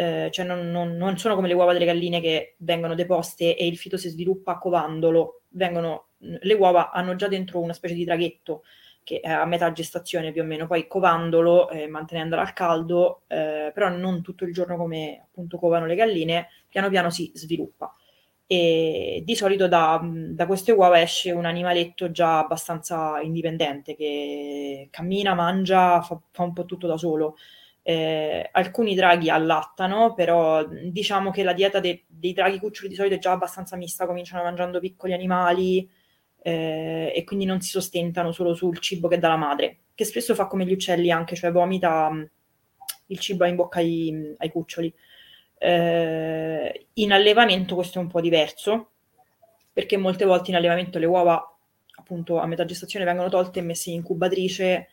eh, cioè non, non, non, sono come le uova delle galline che vengono deposte e il fito si sviluppa covandolo, vengono, le uova hanno già dentro una specie di draghetto che è a metà gestazione più o meno, poi covandolo, eh, mantenendolo al caldo, eh, però non tutto il giorno come appunto covano le galline, piano piano si sviluppa. E di solito da, da queste uova esce un animaletto già abbastanza indipendente che cammina, mangia, fa, fa un po' tutto da solo. Eh, alcuni draghi allattano, però diciamo che la dieta de- dei draghi cuccioli di solito è già abbastanza mista, cominciano mangiando piccoli animali eh, e quindi non si sostentano solo sul cibo che dà la madre, che spesso fa come gli uccelli anche, cioè vomita il cibo in bocca ai, ai cuccioli. Eh, in allevamento questo è un po' diverso, perché molte volte in allevamento le uova appunto a metà gestazione vengono tolte e messe in incubatrice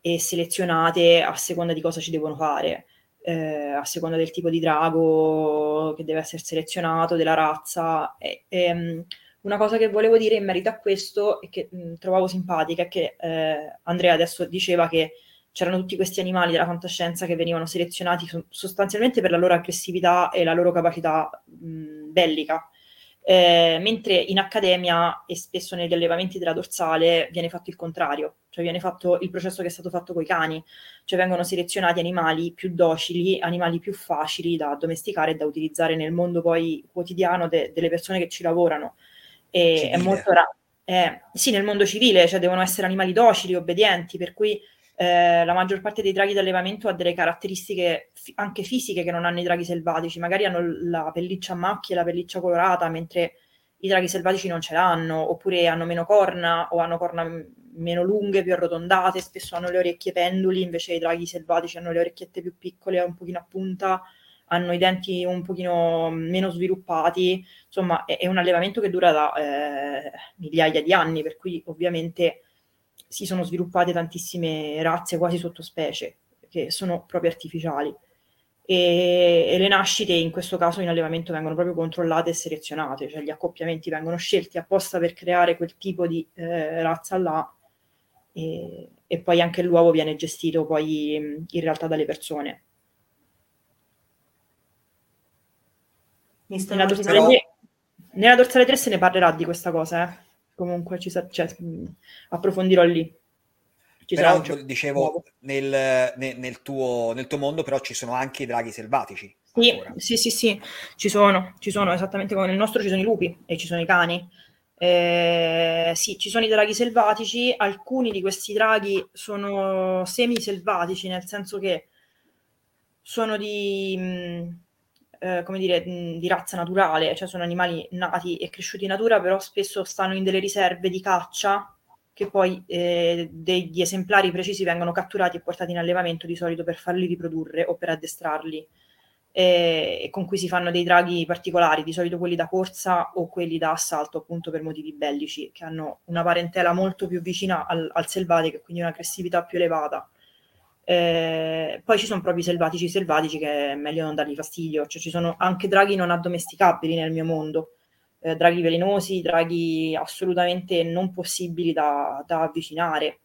e selezionate a seconda di cosa ci devono fare, eh, a seconda del tipo di drago che deve essere selezionato, della razza. E, e, ehm, una cosa che volevo dire in merito a questo e che mh, trovavo simpatica è che eh, Andrea adesso diceva che c'erano tutti questi animali della fantascienza che venivano selezionati sostanzialmente per la loro aggressività e la loro capacità mh, bellica eh, mentre in accademia e spesso negli allevamenti della dorsale viene fatto il contrario, cioè viene fatto il processo che è stato fatto con i cani, cioè vengono selezionati animali più docili, animali più facili da addomesticare e da utilizzare nel mondo poi quotidiano de- delle persone che ci lavorano. E è molto raro. Eh, sì, nel mondo civile, cioè devono essere animali docili, obbedienti, per cui eh, la maggior parte dei draghi d'allevamento ha delle caratteristiche f- anche fisiche che non hanno i draghi selvatici, magari hanno la pelliccia a macchie, la pelliccia colorata, mentre i draghi selvatici non ce l'hanno, oppure hanno meno corna o hanno corna m- meno lunghe, più arrotondate, spesso hanno le orecchie penduli, invece i draghi selvatici hanno le orecchiette più piccole, un pochino a punta, hanno i denti un pochino meno sviluppati, insomma è, è un allevamento che dura da eh, migliaia di anni, per cui ovviamente si sono sviluppate tantissime razze, quasi sottospecie, che sono proprio artificiali. E, e, le nascite in questo caso in allevamento vengono proprio controllate e selezionate, cioè gli accoppiamenti vengono scelti apposta per creare quel tipo di eh, razza là e, e, poi anche l'uovo viene gestito poi in realtà dalle persone. Nella dorsale, nella dorsale 3 se ne parlerà di questa cosa, eh? Comunque ci sa- cioè, approfondirò lì. Ci però dicevo, nel, nel, nel, tuo, nel, tuo, mondo però ci sono anche i draghi selvatici. Sì, sì, sì, sì, ci sono, ci sono, esattamente come nel nostro ci sono i lupi e ci sono i cani. Eh, sì, ci sono i draghi selvatici, alcuni di questi draghi sono semi-selvatici, nel senso che sono di... Mh, eh, come dire, di razza naturale, cioè sono animali nati e cresciuti in natura, però spesso stanno in delle riserve di caccia che poi eh, degli esemplari precisi vengono catturati e portati in allevamento di solito per farli riprodurre o per addestrarli e, con cui si fanno dei draghi particolari, di solito quelli da corsa o quelli da assalto appunto per motivi bellici, che hanno una parentela molto più vicina al, al selvatico e quindi un'aggressività più elevata. Eh, poi ci sono proprio i selvatici selvatici che è meglio non dargli fastidio, cioè ci sono anche draghi non addomesticabili nel mio mondo, eh, draghi velenosi, draghi assolutamente non possibili da, da avvicinare,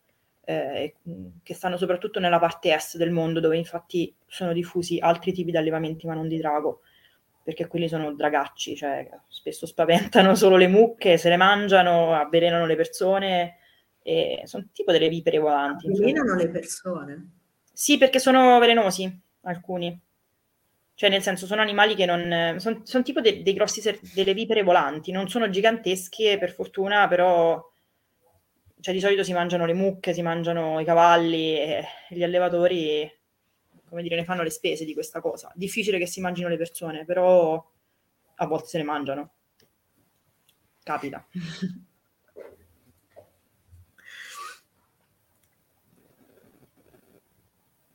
eh, che stanno soprattutto nella parte est del mondo dove infatti sono diffusi altri tipi di allevamenti ma non di drago, perché quelli sono dragacci, cioè spesso spaventano solo le mucche, se le mangiano, avvelenano le persone sono tipo delle vipere volanti. Avvelenano le persone? Sì, perché sono velenosi alcuni. Cioè, nel senso, sono animali che non... Sono, sono tipo de, dei grossi ser- delle vipere volanti, non sono gigantesche per fortuna, però... Cioè, di solito si mangiano le mucche, si mangiano i cavalli e gli allevatori, come dire, ne fanno le spese di questa cosa. Difficile che si mangino le persone, però a volte se ne mangiano. Capita.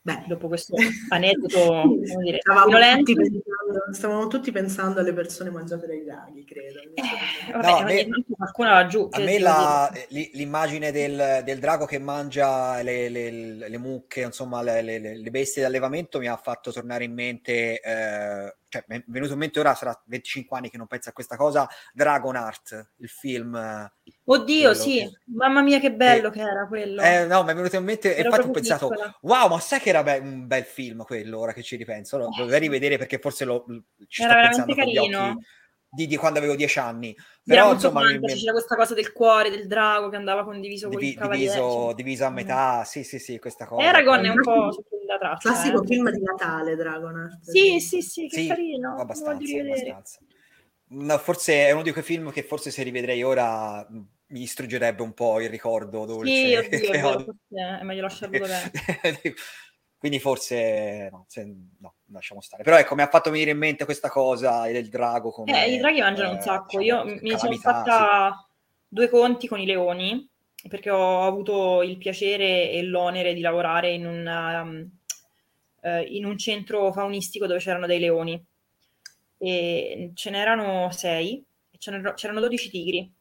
Beh, dopo questo aneddoto, dire, stavamo, tutti pensando, stavamo, tutti pensando, alle persone mangiate dai draghi, credo. Eh, vabbè, no, a me, qualcuno laggiù. A me la, l'immagine del, del, drago che mangia le, le, le mucche, insomma, le, le, bestie d'allevamento mi ha fatto tornare in mente eh, cioè, mi è venuto in mente ora, sarà 25 anni che non penso a questa cosa, Dragon Art, il film. Oddio, sì, che... mamma mia che bello e... che era quello. Eh, no, mi è venuto in mente e infatti ho pensato, piccola. wow, ma sai che era be- un bel film quello, ora che ci ripenso, lo, lo dovrei rivedere perché forse lo, ci era sto pensando carino. con gli occhi di, di, quando avevo dieci anni. Però insomma, mi, mi... c'era questa cosa del cuore, del drago che andava condiviso Divi, con il diviso, diviso a metà, sì, sì, sì, questa cosa. Eragon è un po' la traccia. Classico eh. film di Natale, Dragon. Sì, sì, sì, che sì, carino. Abbastanza, abbastanza. No, forse è uno di quei film che forse se rivedrei ora mi distruggerebbe un po' il ricordo dolce. Sì, oddio, è, vero, è meglio lasciarlo dov'è. Quindi forse no, se, no, lasciamo stare. Però ecco, mi ha fatto venire in mente questa cosa del drago. Come, eh, i draghi mangiano eh, un sacco. Diciamo, Io mi sono fatta sì. due conti con i leoni, perché ho avuto il piacere e l'onere di lavorare in, una, um, uh, in un centro faunistico dove c'erano dei leoni. E ce n'erano sei, e c'erano, c'erano 12 tigri.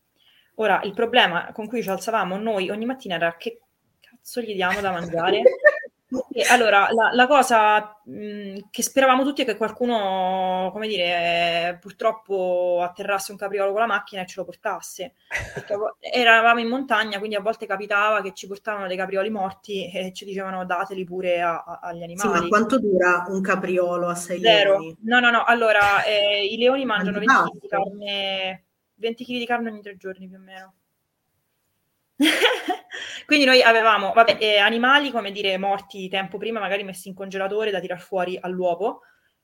Ora, il problema con cui ci alzavamo noi ogni mattina era che cazzo gli diamo da mangiare? Allora, la, la cosa mh, che speravamo tutti è che qualcuno, come dire, purtroppo atterrasse un capriolo con la macchina e ce lo portasse. Eravamo in montagna, quindi a volte capitava che ci portavano dei caprioli morti e ci dicevano dateli pure a, a, agli animali. Sì, ma quanto dura un capriolo a sei Zero. leoni? No, no, no. Allora, eh, i leoni mangiano 20 kg di carne, 20 kg di carne ogni tre giorni più o meno. Quindi noi avevamo vabbè, eh, animali, come dire, morti tempo prima, magari messi in congelatore da tirar fuori all'uopo.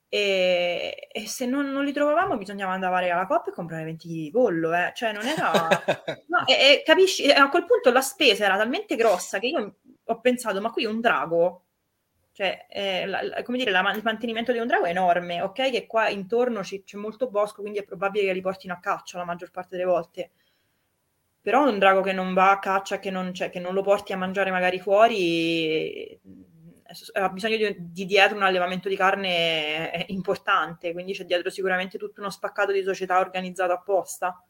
E, e se non, non, li trovavamo bisognava andare alla coppa e comprare 20 kg di pollo, eh. cioè non era... no, e, e, capisci, a quel punto la spesa era talmente grossa che io ho pensato, ma qui un drago, cioè, eh, la, la, come dire, la, il mantenimento di un drago è enorme, ok? Che qua intorno c- c'è molto bosco, quindi è probabile che li portino a caccia la maggior parte delle volte però un drago che non va a caccia, che non, cioè, che non lo porti a mangiare magari fuori, ha bisogno di, di, dietro un allevamento di carne importante, quindi c'è dietro sicuramente tutto uno spaccato di società organizzato apposta.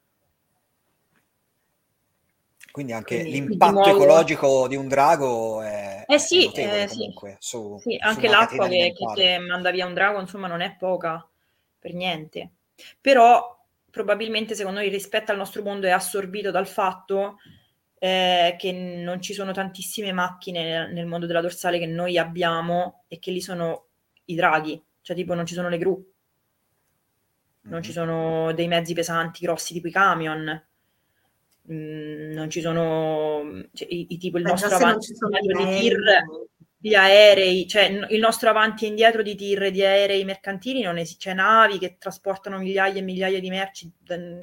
Quindi anche quindi, l'impatto di ecologico di un drago è, eh sì, è eh, comunque, sì. Su, sì, anche l'acqua che, che manda via un drago insomma non è poca per niente. Però probabilmente secondo noi rispetto al nostro mondo è assorbito dal fatto eh, che non ci sono tantissime macchine nel mondo della dorsale che noi abbiamo e che lì sono i draghi, cioè tipo non ci sono le gru, non ci mhm. sono dei mezzi pesanti grossi tipo i camion, mm, non ci sono cioè, i, i, tipo il Beh, nostro avanti di tir gli aerei, cioè il nostro avanti e indietro di tir di aerei mercantili non esiste, c'è navi che trasportano migliaia e migliaia di merci,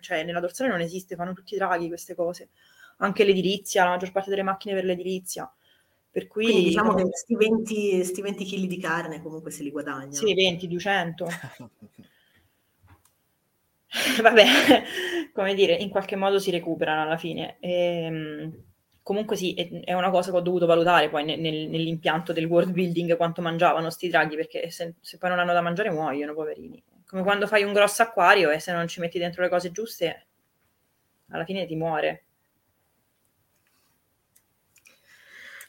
cioè nella dorsale non esiste, fanno tutti i draghi queste cose, anche l'edilizia, la maggior parte delle macchine per l'edilizia. Per cui Quindi diciamo che questi 20, 20 kg di carne comunque se li guadagna. Sì, 20, 200. Vabbè, come dire, in qualche modo si recuperano alla fine. Ehm, comunque sì, è, una cosa che ho dovuto valutare poi nel, nell'impianto del world building quanto mangiavano sti draghi, perché se, se, poi non hanno da mangiare muoiono, poverini. Come quando fai un grosso acquario e se non ci metti dentro le cose giuste, alla fine ti muore.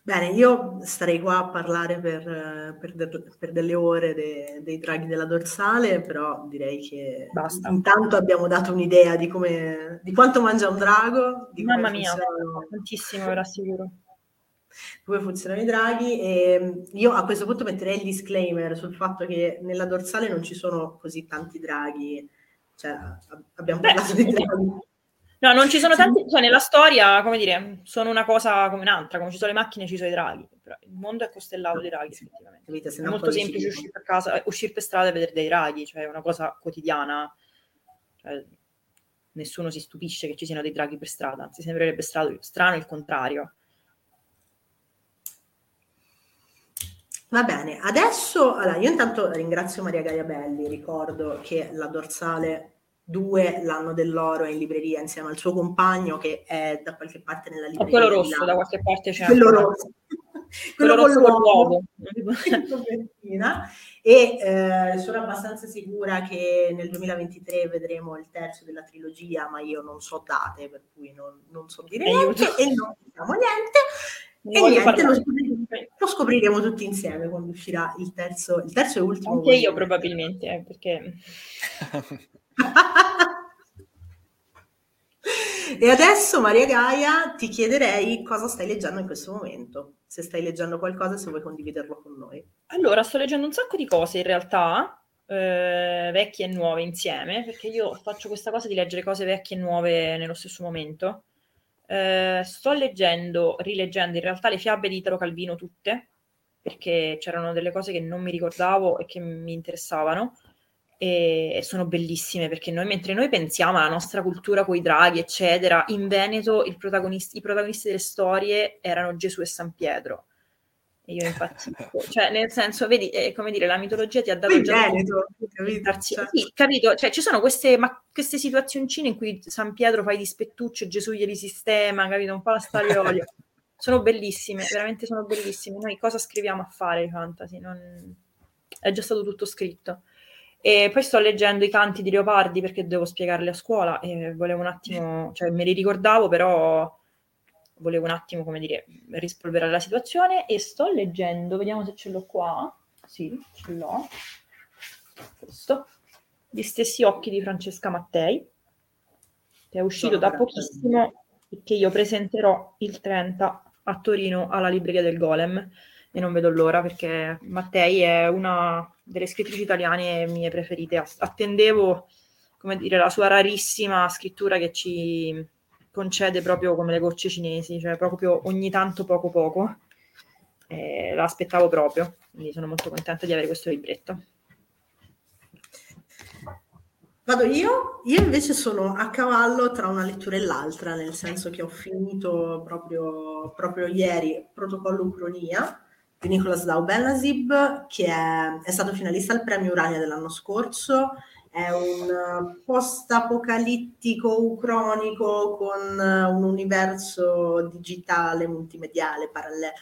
Bene, io starei qua a parlare per, per, de, per delle ore de, dei draghi della dorsale, però direi che Basta. intanto abbiamo dato un'idea di, come, di quanto mangia un drago. Mamma mia, tantissimo, ve l'assicuro. Come funzionano i draghi e io a questo punto metterei il disclaimer sul fatto che nella dorsale non ci sono così tanti draghi, cioè abbiamo Beh, parlato di draghi No, non ci sono tanti, cioè nella storia, come dire, sono una cosa come un'altra, come ci sono le macchine ci sono i draghi, però il mondo è costellato di draghi effettivamente. Capite, è molto semplice uscire per casa, eh, uscire per strada e vedere dei draghi, cioè è una cosa quotidiana. Cioè, nessuno si stupisce che ci siano dei draghi per strada, anzi sembrerebbe strano, strano il contrario. Va bene, adesso allora, io intanto ringrazio Maria Gaia Belli, ricordo che la dorsale 2 l'anno dell'oro è in libreria insieme al suo compagno che è da qualche parte nella libreria. O quello rosso, da qualche parte c'è. Quello rosso. quello, quello rosso con l'uovo. e eh, sono abbastanza sicura che nel 2023 vedremo il terzo della trilogia, ma io non so date, per cui non, non so dire niente e non diciamo niente. Non e niente, lo scopriremo, lo scopriremo, tutti insieme quando uscirà il terzo, il terzo e ultimo. Anche io probabilmente, eh, perché... e adesso, Maria Gaia, ti chiederei cosa stai leggendo in questo momento. Se stai leggendo qualcosa, se vuoi condividerlo con noi. Allora, sto leggendo un sacco di cose in realtà, eh, vecchie e nuove insieme, perché io faccio questa cosa di leggere cose vecchie e nuove nello stesso momento. Eh, sto leggendo, rileggendo in realtà le fiabe di Italo Calvino tutte, perché c'erano delle cose che non mi ricordavo e che mi interessavano e sono bellissime perché noi, mentre noi pensiamo alla nostra cultura con i draghi, eccetera, in Veneto protagonisti, i protagonisti delle storie erano Gesù e San Pietro. E io infatti, cioè, nel senso, vedi, è come dire, la mitologia ti ha dato Poi già Veneto, capito? Cioè. Sì, capito? Cioè, ci sono queste, ma, queste situazioncine in cui San Pietro fa i dispettucci e Gesù glieli sistema, capito? Un po' la storia olio. sono bellissime, veramente sono bellissime. Noi cosa scriviamo a fare i fantasy? Non... È già stato tutto scritto. E poi sto leggendo i canti di Leopardi perché devo spiegarli a scuola e volevo un attimo, cioè me li ricordavo, però volevo un attimo, come dire, rispolverare la situazione e sto leggendo, vediamo se ce l'ho qua. Sì, ce l'ho. Questo. Gli stessi occhi di Francesca Mattei, che è uscito da pochissimo e che io presenterò il 30 a Torino alla libreria del Golem e non vedo l'ora perché Mattei è una delle scrittrici italiane mie preferite. Attendevo, come dire, la sua rarissima scrittura che ci concede proprio come le gocce cinesi, cioè proprio ogni tanto poco poco. Eh, la proprio, quindi sono molto contenta di avere questo libretto. Vado io? Io invece sono a cavallo tra una lettura e l'altra, nel senso che ho finito proprio, proprio ieri Protocollo Ucronia, di Nicolas Dau-Benazib, che è, è, stato finalista al premio Urania dell'anno scorso. È un post-apocalittico ucronico con un universo digitale, multimediale, parallelo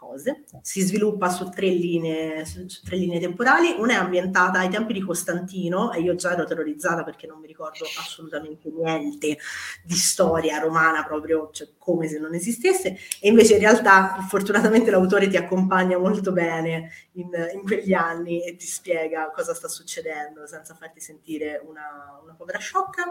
cose. Si sviluppa su tre, linee, su, su tre linee temporali. Una è ambientata ai tempi di Costantino e io già ero terrorizzata perché non mi ricordo assolutamente niente di storia romana, proprio cioè, come se non esistesse. E invece in realtà fortunatamente l'autore ti accompagna molto bene in, in quegli anni e ti spiega cosa sta succedendo senza farti sentire una, una povera sciocca.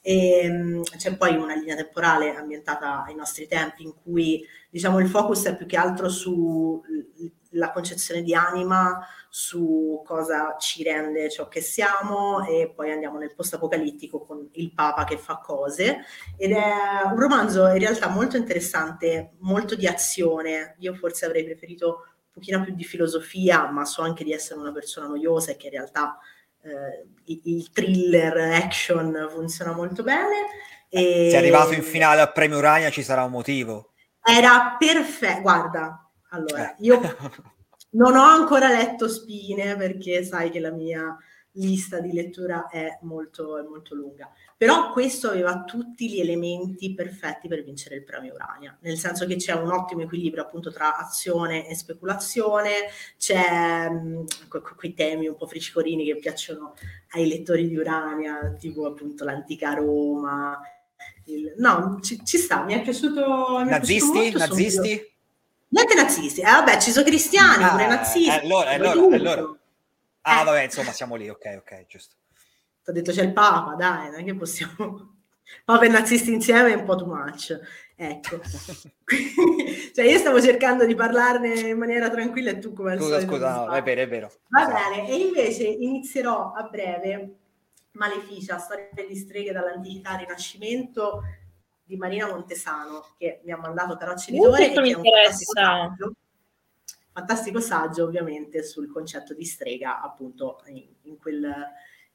E, ehm, c'è poi una linea temporale ambientata ai nostri tempi in cui diciamo il focus è più che altro sulla concezione di anima, su cosa ci rende ciò che siamo e poi andiamo nel post apocalittico con il Papa che fa cose ed è un romanzo in realtà molto interessante, molto di azione. Io forse avrei preferito un pochino più di filosofia, ma so anche di essere una persona noiosa e che in realtà eh, il thriller action funziona molto bene. E... Se è arrivato in finale al premio Urania ci sarà un motivo. Era perfetto. Guarda, allora, eh. io non ho ancora letto Spine perché sai che la mia lista di lettura è molto, è molto lunga. Però questo aveva tutti gli elementi perfetti per vincere il premio Urania, nel senso che c'è un ottimo equilibrio appunto tra azione e speculazione, c'è mh, que- quei temi un po' fricicorini che piacciono ai lettori di Urania, tipo appunto l'antica Roma, il... No, ci, ci, sta, mi è piaciuto. Mi nazisti? È piaciuto nazisti? Niente nazisti, eh, vabbè, ci sono cristiani, ah, pure nazisti. Eh, allora, allora, allora. Ah, eh. vabbè, insomma, siamo lì, ok, ok, giusto. Ti ho detto c'è il Papa, dai, non è che possiamo... Papa e nazisti insieme è un po' too much. Ecco. cioè io stavo cercando di parlarne in maniera tranquilla e tu come al scusa, solito... Scusa, no, è vero, è vero. Va bene, e invece inizierò a breve Maleficia, storia di streghe dall'antichità al rinascimento di Marina Montesano, che mi ha mandato Carocci di Uh, Tore, questo mi interessa. saggio, fantastico saggio ovviamente sul concetto di strega appunto in, in quel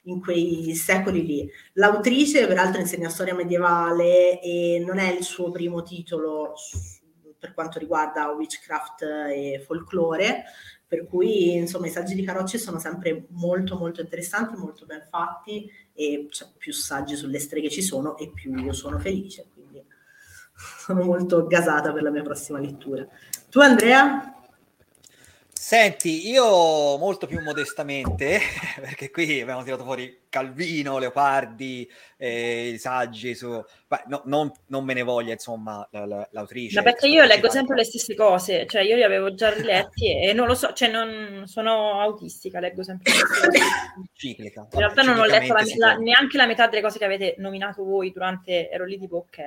in quei secoli lì. L'autrice, peraltro, insegna storia medievale e non è il suo primo titolo s- per quanto riguarda witchcraft e folklore, per cui insomma i saggi di Carocci sono sempre molto molto interessanti, molto ben fatti e cioè, più saggi sulle streghe ci sono e più io sono felice, quindi sono molto gasata per la mia prossima lettura. Tu Andrea? Senti, io molto più modestamente, perché qui abbiamo tirato fuori Calvino, Leopardi, eh, i saggi su... Beh, no, non, non me ne voglia, insomma, la- la- l'autrice. Ma perché io leggo sempre le stesse cose, cioè io li avevo già riletti e, non lo so, cioè non sono autistica, leggo sempre le stesse cose. Ciclica. In realtà non ho letto la- la- neanche la metà delle cose che avete nominato voi durante, ero lì tipo ok.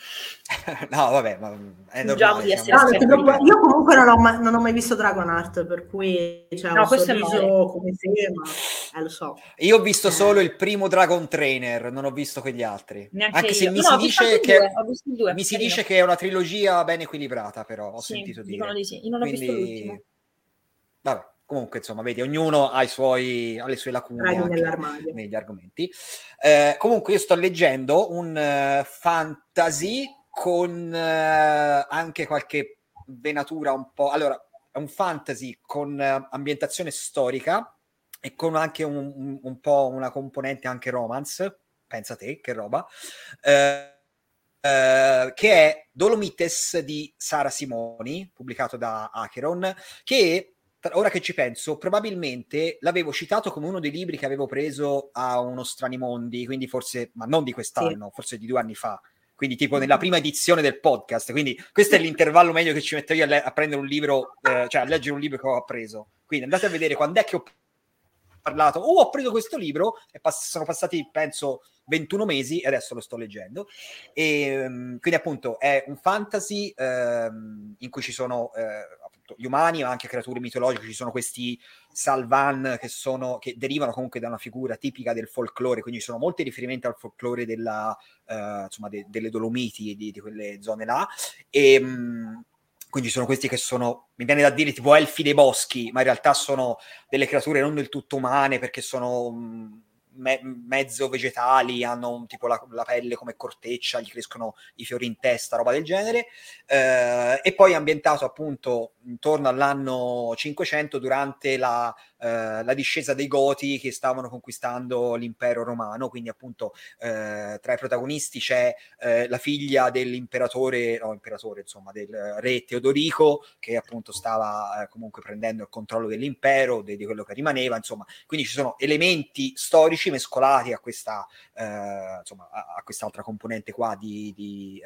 no, vabbè, ma è normale. di essere No, io comunque non ho, mai, non ho mai visto Dragonheart, per cui cioè, No, questo è come se, ma eh, lo so. Io ho visto Eh. Solo il primo Dragon Trainer, non ho visto quegli altri. Neanche Anche se io. mi No, si dice che due, mi si dice che è una trilogia ben equilibrata, però ho Sì, sentito dire. di sì. Io non ho visto Quindi, l'ultimo. Vabbè, comunque, insomma, vedi, ognuno ha, i suoi, ha le sue lacune negli argomenti. Eh, comunque, io sto leggendo un eh, fantasy con eh, anche qualche venatura un po'. Allora, è un fantasy con eh, ambientazione storica e con anche un, un- un po' una componente anche romance. Pensa te, che roba. Eh, eh, che è Dolomites di Sara Simoni, pubblicato da Acheron, che ora che ci penso, probabilmente l'avevo citato come uno dei libri che avevo preso a uno Stranimondi, quindi forse, ma non di quest'anno, forse di due anni fa. Quindi, tipo nella prima edizione del podcast. Quindi, questo è l'intervallo meglio che ci metto io a, le- a prendere un libro, eh, cioè a leggere un libro che ho preso. Quindi andate a vedere quando è che ho parlato. Oh, ho preso questo libro e pass- sono passati, penso, 21 mesi e adesso lo sto leggendo. E, ehm, quindi, appunto, è un fantasy ehm, in cui ci sono eh, appunto, gli umani, ma anche creature mitologiche. Ci sono questi Salvan che, sono, che derivano comunque da una figura tipica del folklore, quindi ci sono molti riferimenti al folklore della, eh, insomma, de- delle Dolomiti di, di quelle zone là. E, mh, quindi sono questi che sono, mi viene da dire tipo elfi dei boschi, ma in realtà sono delle creature non del tutto umane perché sono mh, me- mezzo vegetali, hanno tipo la, la pelle come corteccia, gli crescono i fiori in testa, roba del genere. Eh, e poi ambientato appunto intorno all'anno 500 durante la, eh, la discesa dei Goti che stavano conquistando l'impero romano, quindi appunto eh, tra i protagonisti c'è eh, la figlia dell'imperatore, no, imperatore, insomma, del re Teodorico, che appunto stava eh, comunque prendendo il controllo dell'impero, de- di quello che rimaneva, insomma, quindi ci sono elementi storici mescolati a questa, eh, insomma, a, a quest'altra componente qua di, di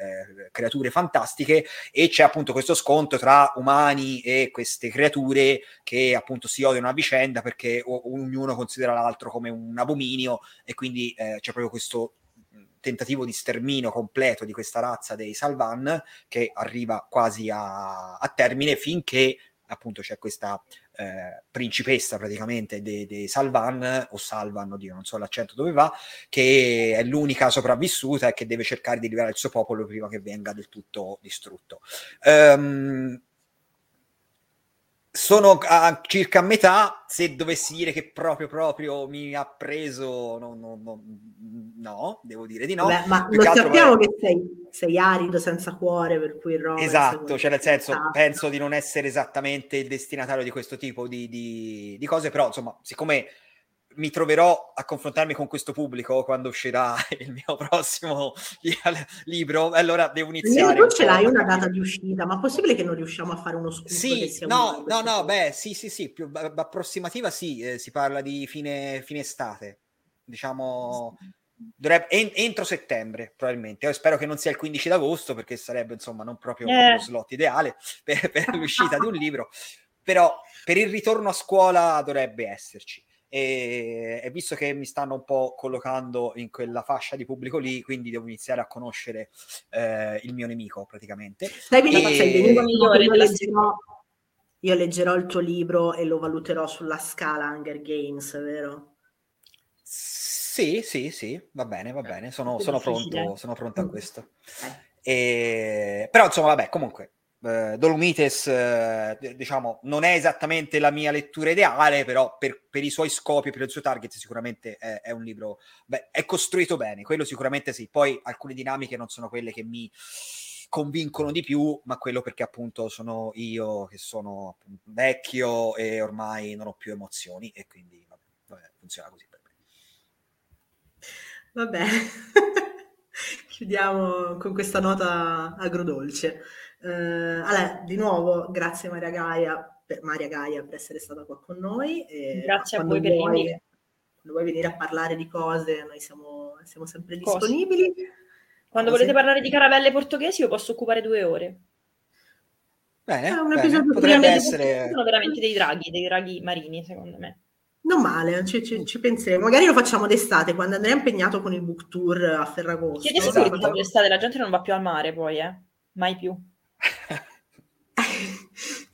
creature fantastiche. E c'è appunto questo scontro tra umani e queste creature che appunto si odiano a vicenda perché o- ognuno considera l'altro come un abominio e quindi eh, c'è proprio questo mh, tentativo di sterminio completo di questa razza dei Salvan che arriva quasi a, a termine finché appunto c'è questa eh, principessa praticamente dei, dei Salvan o Salvan, oddio non so l'accento dove va, che è l'unica sopravvissuta e che deve cercare di liberare il suo popolo prima che venga del tutto distrutto. Ehm, sono a circa metà, se dovessi dire che proprio proprio mi ha preso, no, no, no, no, devo dire di no. Beh, ma Più lo altro, sappiamo beh, che sei, sei arido, senza cuore, per cui romance... Esatto, cioè nel senso, Esatto. penso di non essere esattamente il destinatario di questo tipo di, di- di cose, però insomma, siccome mi troverò a confrontarmi con questo pubblico quando uscirà il mio prossimo li- libro, allora devo iniziare. Un ce l'hai una data di uscita, ma possibile che non riusciamo a fare uno scoop Sì, no, no, no, beh, sì, sì, sì, più approssimativa sì, eh, si parla di fine, fine estate, diciamo, dovrebbe, en- entro settembre probabilmente, Io spero che non sia il 15 d'agosto perché sarebbe insomma non proprio Eh. lo slot ideale per, per l'uscita di un libro, però per il ritorno a scuola dovrebbe esserci. E, e visto che mi stanno un po' collocando in quella fascia di pubblico lì, quindi devo iniziare a conoscere eh, il mio nemico praticamente. Benissimo, E- benissimo migliore io leggerò, io leggerò il tuo libro e lo valuterò sulla scala Hunger Games, vero? Sì, sì, sì, va bene, va bene, sono, sono pronto, sono pronto a questo. E... Però insomma, vabbè, comunque, eh, Dolomites, eh, diciamo, non è esattamente la mia lettura ideale, però per, per i suoi scopi, per il suo target, sicuramente è, è un libro, beh, è costruito bene, quello sicuramente sì. Poi alcune dinamiche non sono quelle che mi convincono di più, ma quello perché appunto sono io che sono vecchio e ormai non ho più emozioni e quindi vabbè, vabbè funziona così per me. Vabbè, chiudiamo con questa nota agrodolce. Uh, allora, di nuovo, grazie Maria Gaia, per, Maria Gaia per essere stata qua con noi. grazie a voi per l'invito. Quando vuoi venire a parlare di cose, noi siamo, siamo sempre disponibili. Cose. Quando volete parlare di caravelle portoghesi, io posso occupare due ore. Bene, ah, bene. potrebbe essere... Sono veramente dei draghi, dei draghi marini, secondo me. Non male, ci, ci, ci, penseremo. Magari lo facciamo d'estate, quando andrei impegnato con il book tour a Ferragosto. Siete sicuri esatto. che d'estate la gente non va più al mare poi, eh? Mai più.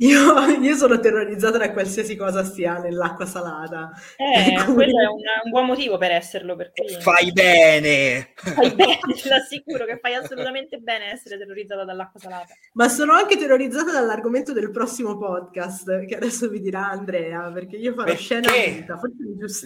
Io, io, sono terrorizzata da qualsiasi cosa sia nell'acqua salata. Eh, quello è un, un, buon motivo per esserlo. Per cui... Fai bene! Fai bene, te l'assicuro che fai assolutamente bene essere terrorizzata dall'acqua salata. Ma sono anche terrorizzata dall'argomento del prossimo podcast, che adesso vi dirà Andrea, perché io farò perché scena vita,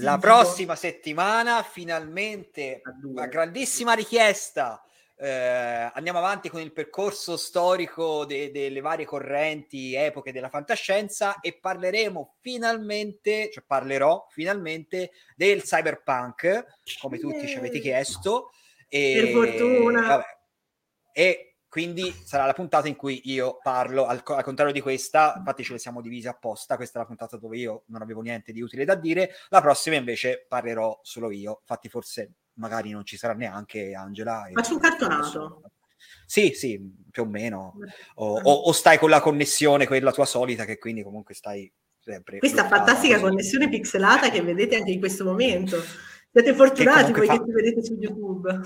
La prossima settimana, finalmente, una grandissima richiesta eh, andiamo avanti con il percorso storico de- delle varie correnti, epoche della fantascienza e parleremo finalmente, cioè parlerò finalmente del cyberpunk, come tutti ci avete chiesto. E, per fortuna. Vabbè, e quindi sarà la puntata in cui io parlo, al, al, contrario di questa, infatti ce le siamo divise apposta, questa è la puntata dove io non avevo niente di utile da dire, la prossima invece parlerò solo io, infatti forse magari non ci sarà neanche Angela. Faccio un cartonato. Sì, sì, più o meno. O, o, o, stai con la connessione, quella tua solita, che quindi comunque stai sempre... Questa fantastica connessione pixelata che vedete anche in questo momento. Siete fortunati voi fa... che ci vedete su YouTube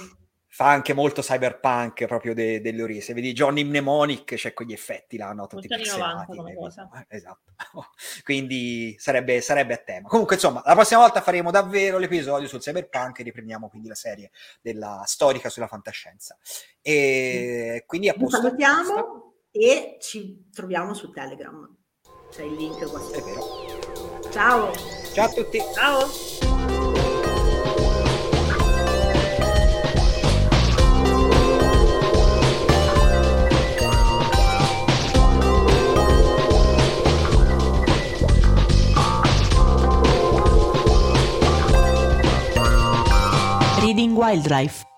fa anche molto cyberpunk proprio de- delle origini. Se vedi Johnny Mnemonic c'è quegli effetti là, no? Tutti pixelati. Eh, esatto. quindi sarebbe, sarebbe, a tema. Comunque, insomma, la prossima volta faremo davvero l'episodio sul cyberpunk e riprendiamo quindi la serie della storica sulla fantascienza. E quindi appunto... salutiamo e ci troviamo su Telegram. C'è il link qua. È vero. Ciao. Ciao a tutti. Ciao. Wildlife